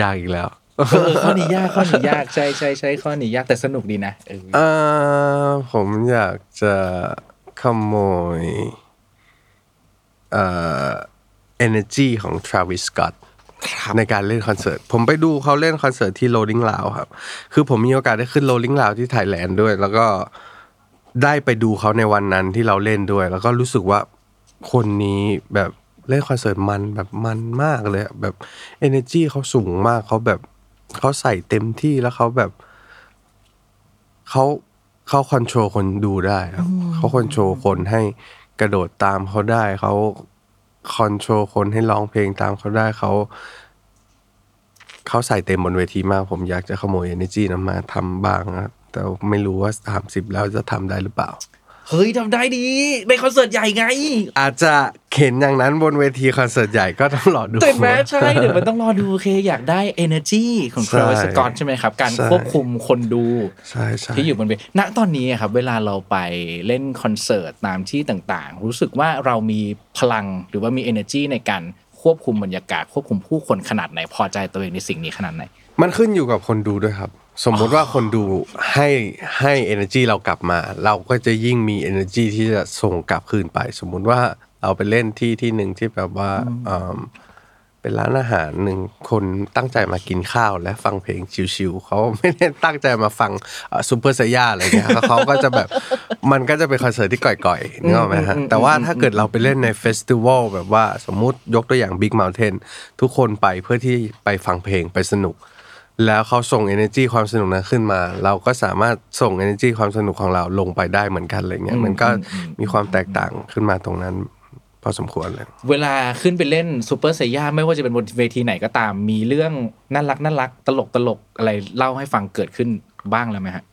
ยากอีกแล้วเออข้อนี้ยากข้อนี้ยากใช่ใช่ใช่ข้อนี้ยากแต่สนุกดีนะเออเออผมอยากจะขโมย เอ่อ energy ของ Travis Scott ในการเล่นคอนเสิร์ต ผมไปดูเขาเล่นคอนเสิร์ตที่ Rolling Loud ครับ คือผมมีโอกาสได้ขึ้น Rolling Loud ที่ไทยแลนด์ด้วย แล้วก็ได้ไปดูเขาในวันนั้นที่เราเล่นด้วย แล้วก็รู้สึกว่าคนนี้แบบเล่นคอนเสิร์ตมันแบบมันมากเลยอะแบบ energy เขาสูงมากเขาแบบเขาใส่เต็มที่แล้วเขาแบบเขาเขา control คนดูได้ครับเขา control คนให้กระโดดตามเขาได้เขา control คนให้ร้องเพลงตามเขาได้เขาเขาใส่เต็มบนเวทีมาก ผมอยากจะขโมย energy นั้นมาทำบ้างนะแต่ไม่รู้ว่าสามสิบแล้วจะทำได้หรือเปล่า เฮ้ยทำได้ดีในคอนเสิร์ตใหญ่ไง อาจจะเห็นอย่างนั้นบนเวทีคอนเสิร์ตใหญ่ก็ต้องรอดูแต่แม้ใช่เดี๋ยวมันต้องรอดูโอเคอยากได้ energy ของใช่ Travis Scott ใช่ไหมครับ การใช่ควบคุมคนดูใช่ใช่ที่อยู่บนเวทีณตอนนี้อะครับเวลาเราไปเล่นคอนเสิร์ตตามที่ต่างๆ รู้สึกว่าเรามีพลังหรือว่ามี energy ในการควบคุมบรรยากาศควบคุมผู้คนขนาดไหนพอใจตัวเองในสิ่งนี้ขนาดไหน มันขึ้นอยู่กับคนดูด้วยครับ สมมุติว่าคนดูให้ให้ energy เรากลับมา เราก็จะยิ่งมี energy ที่จะส่งกลับคืนไป สมมุติว่าเราไปเล่นที่ที่หนึ่งที่แบบว่าเอิ่มเป็นร้านอาหารหนึ่งคนตั้งใจมากินข้าวและฟังเพลง chill ๆเขาไม่ได้ตั้งใจมาฟังซูเปอร์ไซย่าอะไรเงี้ยเขาก็จะแบบมันก็จะเป็นคอนเสิร์ตที่กร่อยๆนึกออกไหมฮะแต่ว่าถ้าเกิดเราไปเล่นใน festival แบบว่าสมมุติยกตัวอย่าง Big Mountain ทุกคนไปเพื่อที่ไปฟังเพลงไปสนุก แล้วเขาส่ง energy ความสนุกนั้นขึ้นมา เราก็สามารถส่ง energy ความสนุกของเราลงไปได้เหมือนกันอะไรเงี้ยมันก็มีความแตกต่างขึ้นมาตรงนั้น พอสมควรเลย เวลาขึ้นไปเล่นซูเปอร์ไซย่าไม่ว่าจะเป็นบนเวทีไหนก็ตาม มีเรื่องน่ารักน่ารักตลกตลกอะไรเล่าให้ฟังเกิดขึ้นบ้างแล้วไหมฮะ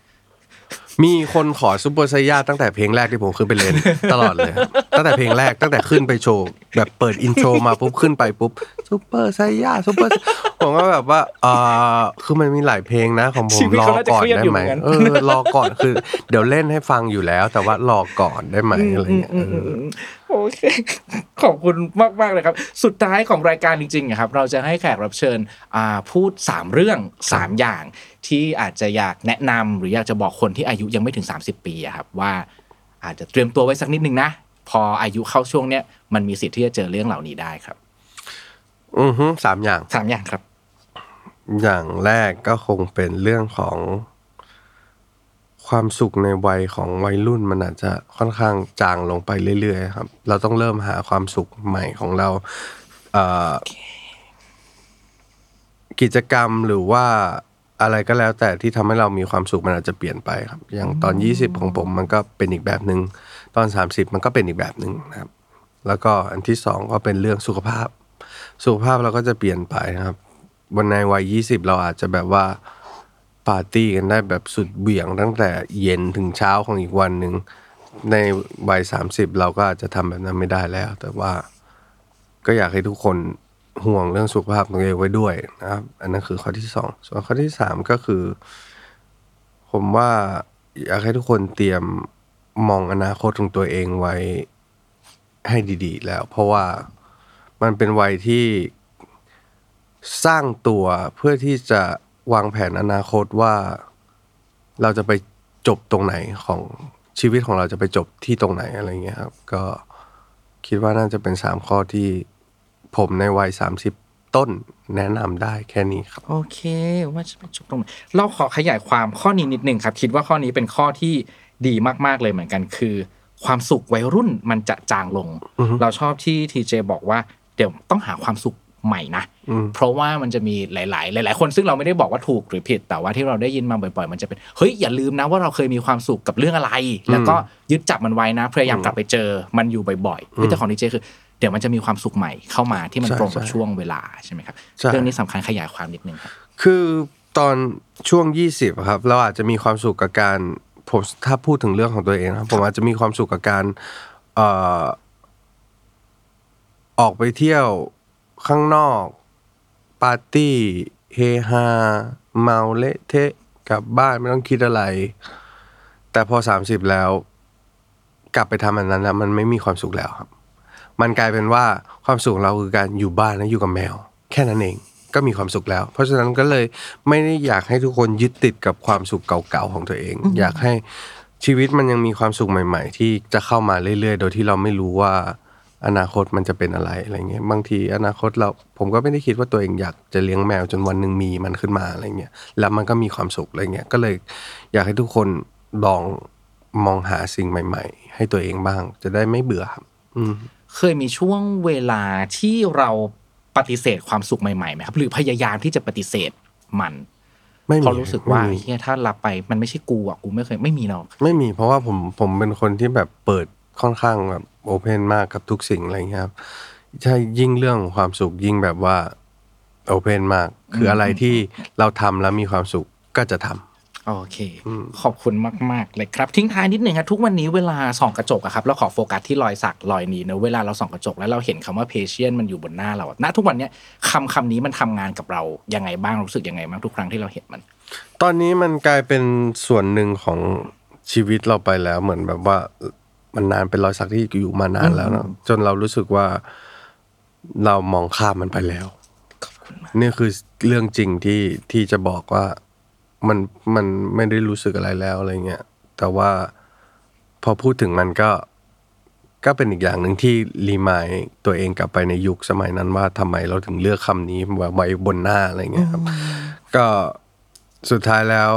มีคนขอซูเปอร์ไซย่าตั้งแต่เพลงแรกที่ผมขึ้นไปเล่นตลอดเลยครับตั้งแต่เพลงแรกตั้งแต่ขึ้นไปโชว์แบบเปิด intro มาปุ๊บขึ้นไปปุ๊บซูเปอร์ไซย่าซูเปอร์ผมก็แบบว่าเออคือมันมีหลายเพลงนะของผชีมวิตรอเขาน่าจะก่อนเครียดได้อยู่ไหมเหมือนกันเออรอก่อนคือ เดี๋ยวเล่นให้ฟังอยู่แล้ว แต่ว่ารอก่อนได้ไหมอะไรเงี้ยเออโอเคขอบคุณมากมากๆเลยครับ สุดท้ายของรายการจริงๆอะครับ เราจะให้แขกรับเชิญอ่าพูด 3 เรื่อง 3 อย่าง ที่อาจจะอยากแนะนำหรืออยากจะบอกคนที่อายุยังไม่ถึง 30 ปีอะครับว่าอาจจะเตรียมตัวไว้สักนิดนึงนะ พออายุเข้าช่วงเนี้ยมันมีสิทธิ์ที่จะเจอเรื่องเหล่านี้ได้ครับ อือฮึสามอย่างสามอย่างครับ อย่างแรกก็คงเป็นเรื่องของความสุขในวัยของวัยรุ่นมันอาจจะค่อนข้างจางลงไปเรื่อยๆครับ เราต้องเริ่มหาความสุขใหม่ของเราเอ่อกิจกรรมหรือว่า อะไรก็แล้วแต่ที่ทำให้เรามีความสุขมันอาจจะเปลี่ยนไปครับ อย่างตอน 20 ของผมมันก็เป็นอีกแบบหนึ่งตอน 30 มันก็เป็นอีกแบบหนึ่งนะครับ แล้วก็อันที่สองก็เป็นเรื่องสุขภาพ สุขภาพเราก็จะเปลี่ยนไปนะครับบนในวัยยี่สิบเราอาจจะแบบว่าปาร์ตี้กันได้แบบสุดเบี่ยงตั้งแต่เย็นถึงเช้าของอีกวันหนึ่งในวัยสามสิบเราก็อาจจะทำแบบนั้นไม่ได้แล้ว แต่ว่าก็อยากให้ทุกคน ห่วงเรื่องสุขภาพตัวเองไว้ด้วยนะครับ อันนั้นคือข้อที่สองส่วนข้อที่สามก็คือ ผมว่าอยากให้ทุกคนเตรียมมองอนาคตของตัวเองไว้ให้ดี ๆ แล้ว เพราะว่ามันเป็นวัยที่สร้างตัวเพื่อที่จะวางแผนอนาคตว่าเราจะไปจบตรงไหนของชีวิตของเราจะไปจบที่ตรงไหนอะไรเงี้ยครับ ก็คิดว่าน่าจะเป็นสามข้อที่ ผมในวัยสามสิบต้นแนะนำได้แค่นี้ครับ โอเค ว่าจะไปจบตรงไหนเราขอขยายความข้อนี้นิดนึงครับ คิดว่าข้อนี้เป็นข้อที่ดีมากๆเลยเหมือนกัน คือ ความสุขวัยรุ่นมันจะจางลง เราชอบที่ทีเจบอกว่าเดี๋ยวต้องหาความสุขใหม่นะ เพราะว่ามันจะมีหลาย ๆ หลาย ๆ คนซึ่งเราไม่ได้บอกว่าถูกหรือผิด แต่ว่าที่เราได้ยินมาบ่อยๆ มันจะเป็น เฮ้ย อย่าลืมนะว่าเราเคยมีความสุขกับเรื่องอะไร แล้วก็ยึดจับมันไว้นะ พยายามกลับไปเจอมันอยู่บ่อยๆเฮ้ยแต่ของทีเจคือ เดี๋ยวมันจะมีความสุขใหม่เข้ามาที่มันใช่ตรงกับใช่ช่วงเวลาใช่ไหมครับใช่เรื่องนี้สำคัญขยายความนิดนึงครับคือตอนช่วงยี่สิบครับเราอาจจะมีความสุขกับการผมถ้าพูดถึงเรื่องของตัวเองนะครับผมอาจจะมีความสุขกับการเอ่อออกไปเที่ยวข้างนอก ปาร์ตี้เฮฮาเมาเละเทะกลับบ้านไม่ต้องคิดอะไร แต่พอสามสิบแล้ว กลับไปทำอันนั้นแล้วมันไม่มีความสุขแล้วครับ มันกลายเป็นว่าความสุขของเราคือการอยู่บ้านและอยู่กับแมว แค่นั้นเองก็มีความสุขแล้ว เพราะฉะนั้นก็เลยไม่ได้อยากให้ทุกคนยึดติดกับความสุขเก่าๆของตัวเอง อยากให้ชีวิตมันยังมีความสุขใหม่ ๆ ที่จะเข้ามาเรื่อยๆ โดยที่เราไม่รู้ว่าอนาคตมันจะเป็นอะไรอะไรเงี้ยบางทีอนาคตเราผมก็ไม่ได้คิดว่าตัวเองอยากจะเลี้ยงแมวจนวันหนึ่งมีมันขึ้นมาอะไรเงี้ยแล้วมันก็มีความสุขอะไรเงี้ยก็เลยอยากให้ทุกคนลองมองหาสิ่งใหม่ ๆ ให้ตัวเองบ้าง จะได้ไม่เบื่อครับ อืม เคยมีช่วงเวลาที่เราปฏิเสธความสุขใหม่ๆไหมครับ หรือพยายามที่จะปฏิเสธมันไม่มีเพราะรู้สึกว่าไม่มีเฮียถ้ารับไปมันไม่ใช่กูอะกูไม่เคยไม่มีหรอกไม่มีเพราะว่าผมผมเป็นคนที่แบบเปิดค่อนข้างแบบโอเพนมากกับทุกสิ่งอะไรเงี้ยครับใช่ยิ่งเรื่องความสุขยิ่งแบบว่าโอเพนมาก คืออะไรที่เราทำแล้วมีความสุขก็จะทำ โอเคขอบคุณมากๆเลยครับ ทิ้งท้ายนิดหนึ่งครับทุกวันนี้เวลาส่องกระจกอะครับเราขอโฟกัสที่รอยสักรอยนี้เนอะเวลาเราส่องกระจกแล้วเราเห็นคำว่าเพเชียนมันอยู่บนหน้าเราอะณทุกวันเนี้ยคำคำนี้มันทำงานกับเรายังไงบ้างรู้สึกยังไงบ้างทุกครั้งที่เราเห็นมัน ตอนนี้มันกลายเป็นส่วนหนึ่งของชีวิตเราไปแล้วเหมือนแบบว่ามันนานเป็นรอยสักที่อยู่มานานแล้วเนอะจนเรารู้สึกว่าเรามองข้ามมันไปแล้วนี่คือเรื่องจริงที่ที่จะบอกว่า มันมันไม่ได้รู้สึกอะไรแล้วอะไรเงี้ยแต่ว่าพอพูดถึงมันก็ก็เป็นอีกอย่างหนึ่งที่รีมายตัวเองกลับไปในยุคสมัยนั้นว่าทำไมเราถึงเลือกคำนี้ไว้บนหน้าอะไรเงี้ยครับ ก็สุดท้ายแล้ว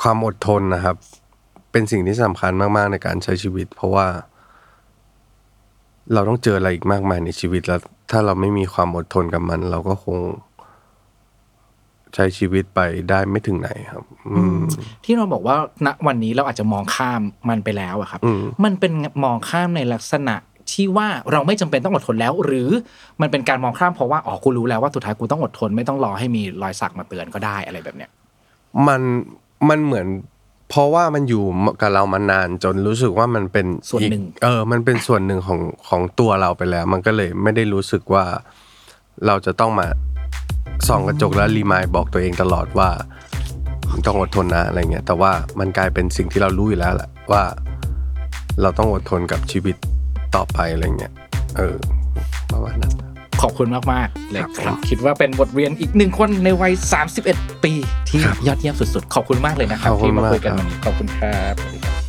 ความอดทนนะครับ เป็นสิ่งที่สำคัญมาก ๆ ในการใช้ชีวิต เพราะว่า เราต้องเจออะไรอีกมากมายในชีวิตแล้ว ถ้าเราไม่มีความอดทนกับมัน เราก็คง ใช้ชีวิตไปได้ไม่ถึงไหนครับ อืมที่เราบอกว่าณวันนี้เราอาจจะมองข้ามมันไปแล้วอะครับอืมมันเป็นมองข้ามในลักษณะที่ว่าเราไม่จำเป็นต้องอดทนแล้ว หรือมันเป็นการมองข้ามเพราะว่าอ๋อกูรู้แล้วว่าสุดท้ายกูต้องอดทนไม่ต้องรอให้มีรอยสักมาเตือนก็ได้อะไรแบบเนี้ยมันมันเหมือน เพราะว่ามันอยู่กับเรามานานจนรู้สึกว่ามันเป็นส่วนหนึ่งอีกเออ มันเป็นส่วนหนึ่งของของตัวเราไปแล้ว มันก็เลยไม่ได้รู้สึกว่าเราจะต้องมา ส่องกระจกแล้วรีมายบอกตัวเองตลอดว่าต้องอดทนนะอะไรเงี้ยแต่ว่ามันกลายเป็นสิ่งที่เรารู้อยู่แล้วแหละว่า เราต้องอดทนกับชีวิตต่อไปอะไรเงี้ยเออประมาณนั้นขอบคุณมากๆเลยครับครับคิดว่าเป็นบทเรียนอีกหนึ่งคนในวัย 31 ปีที่ยอดเยี่ยมสุดๆ ขอบคุณมากเลยนะครับขอบคุณที่มาคุยกันมากครับวันนี้ขอบคุณครับ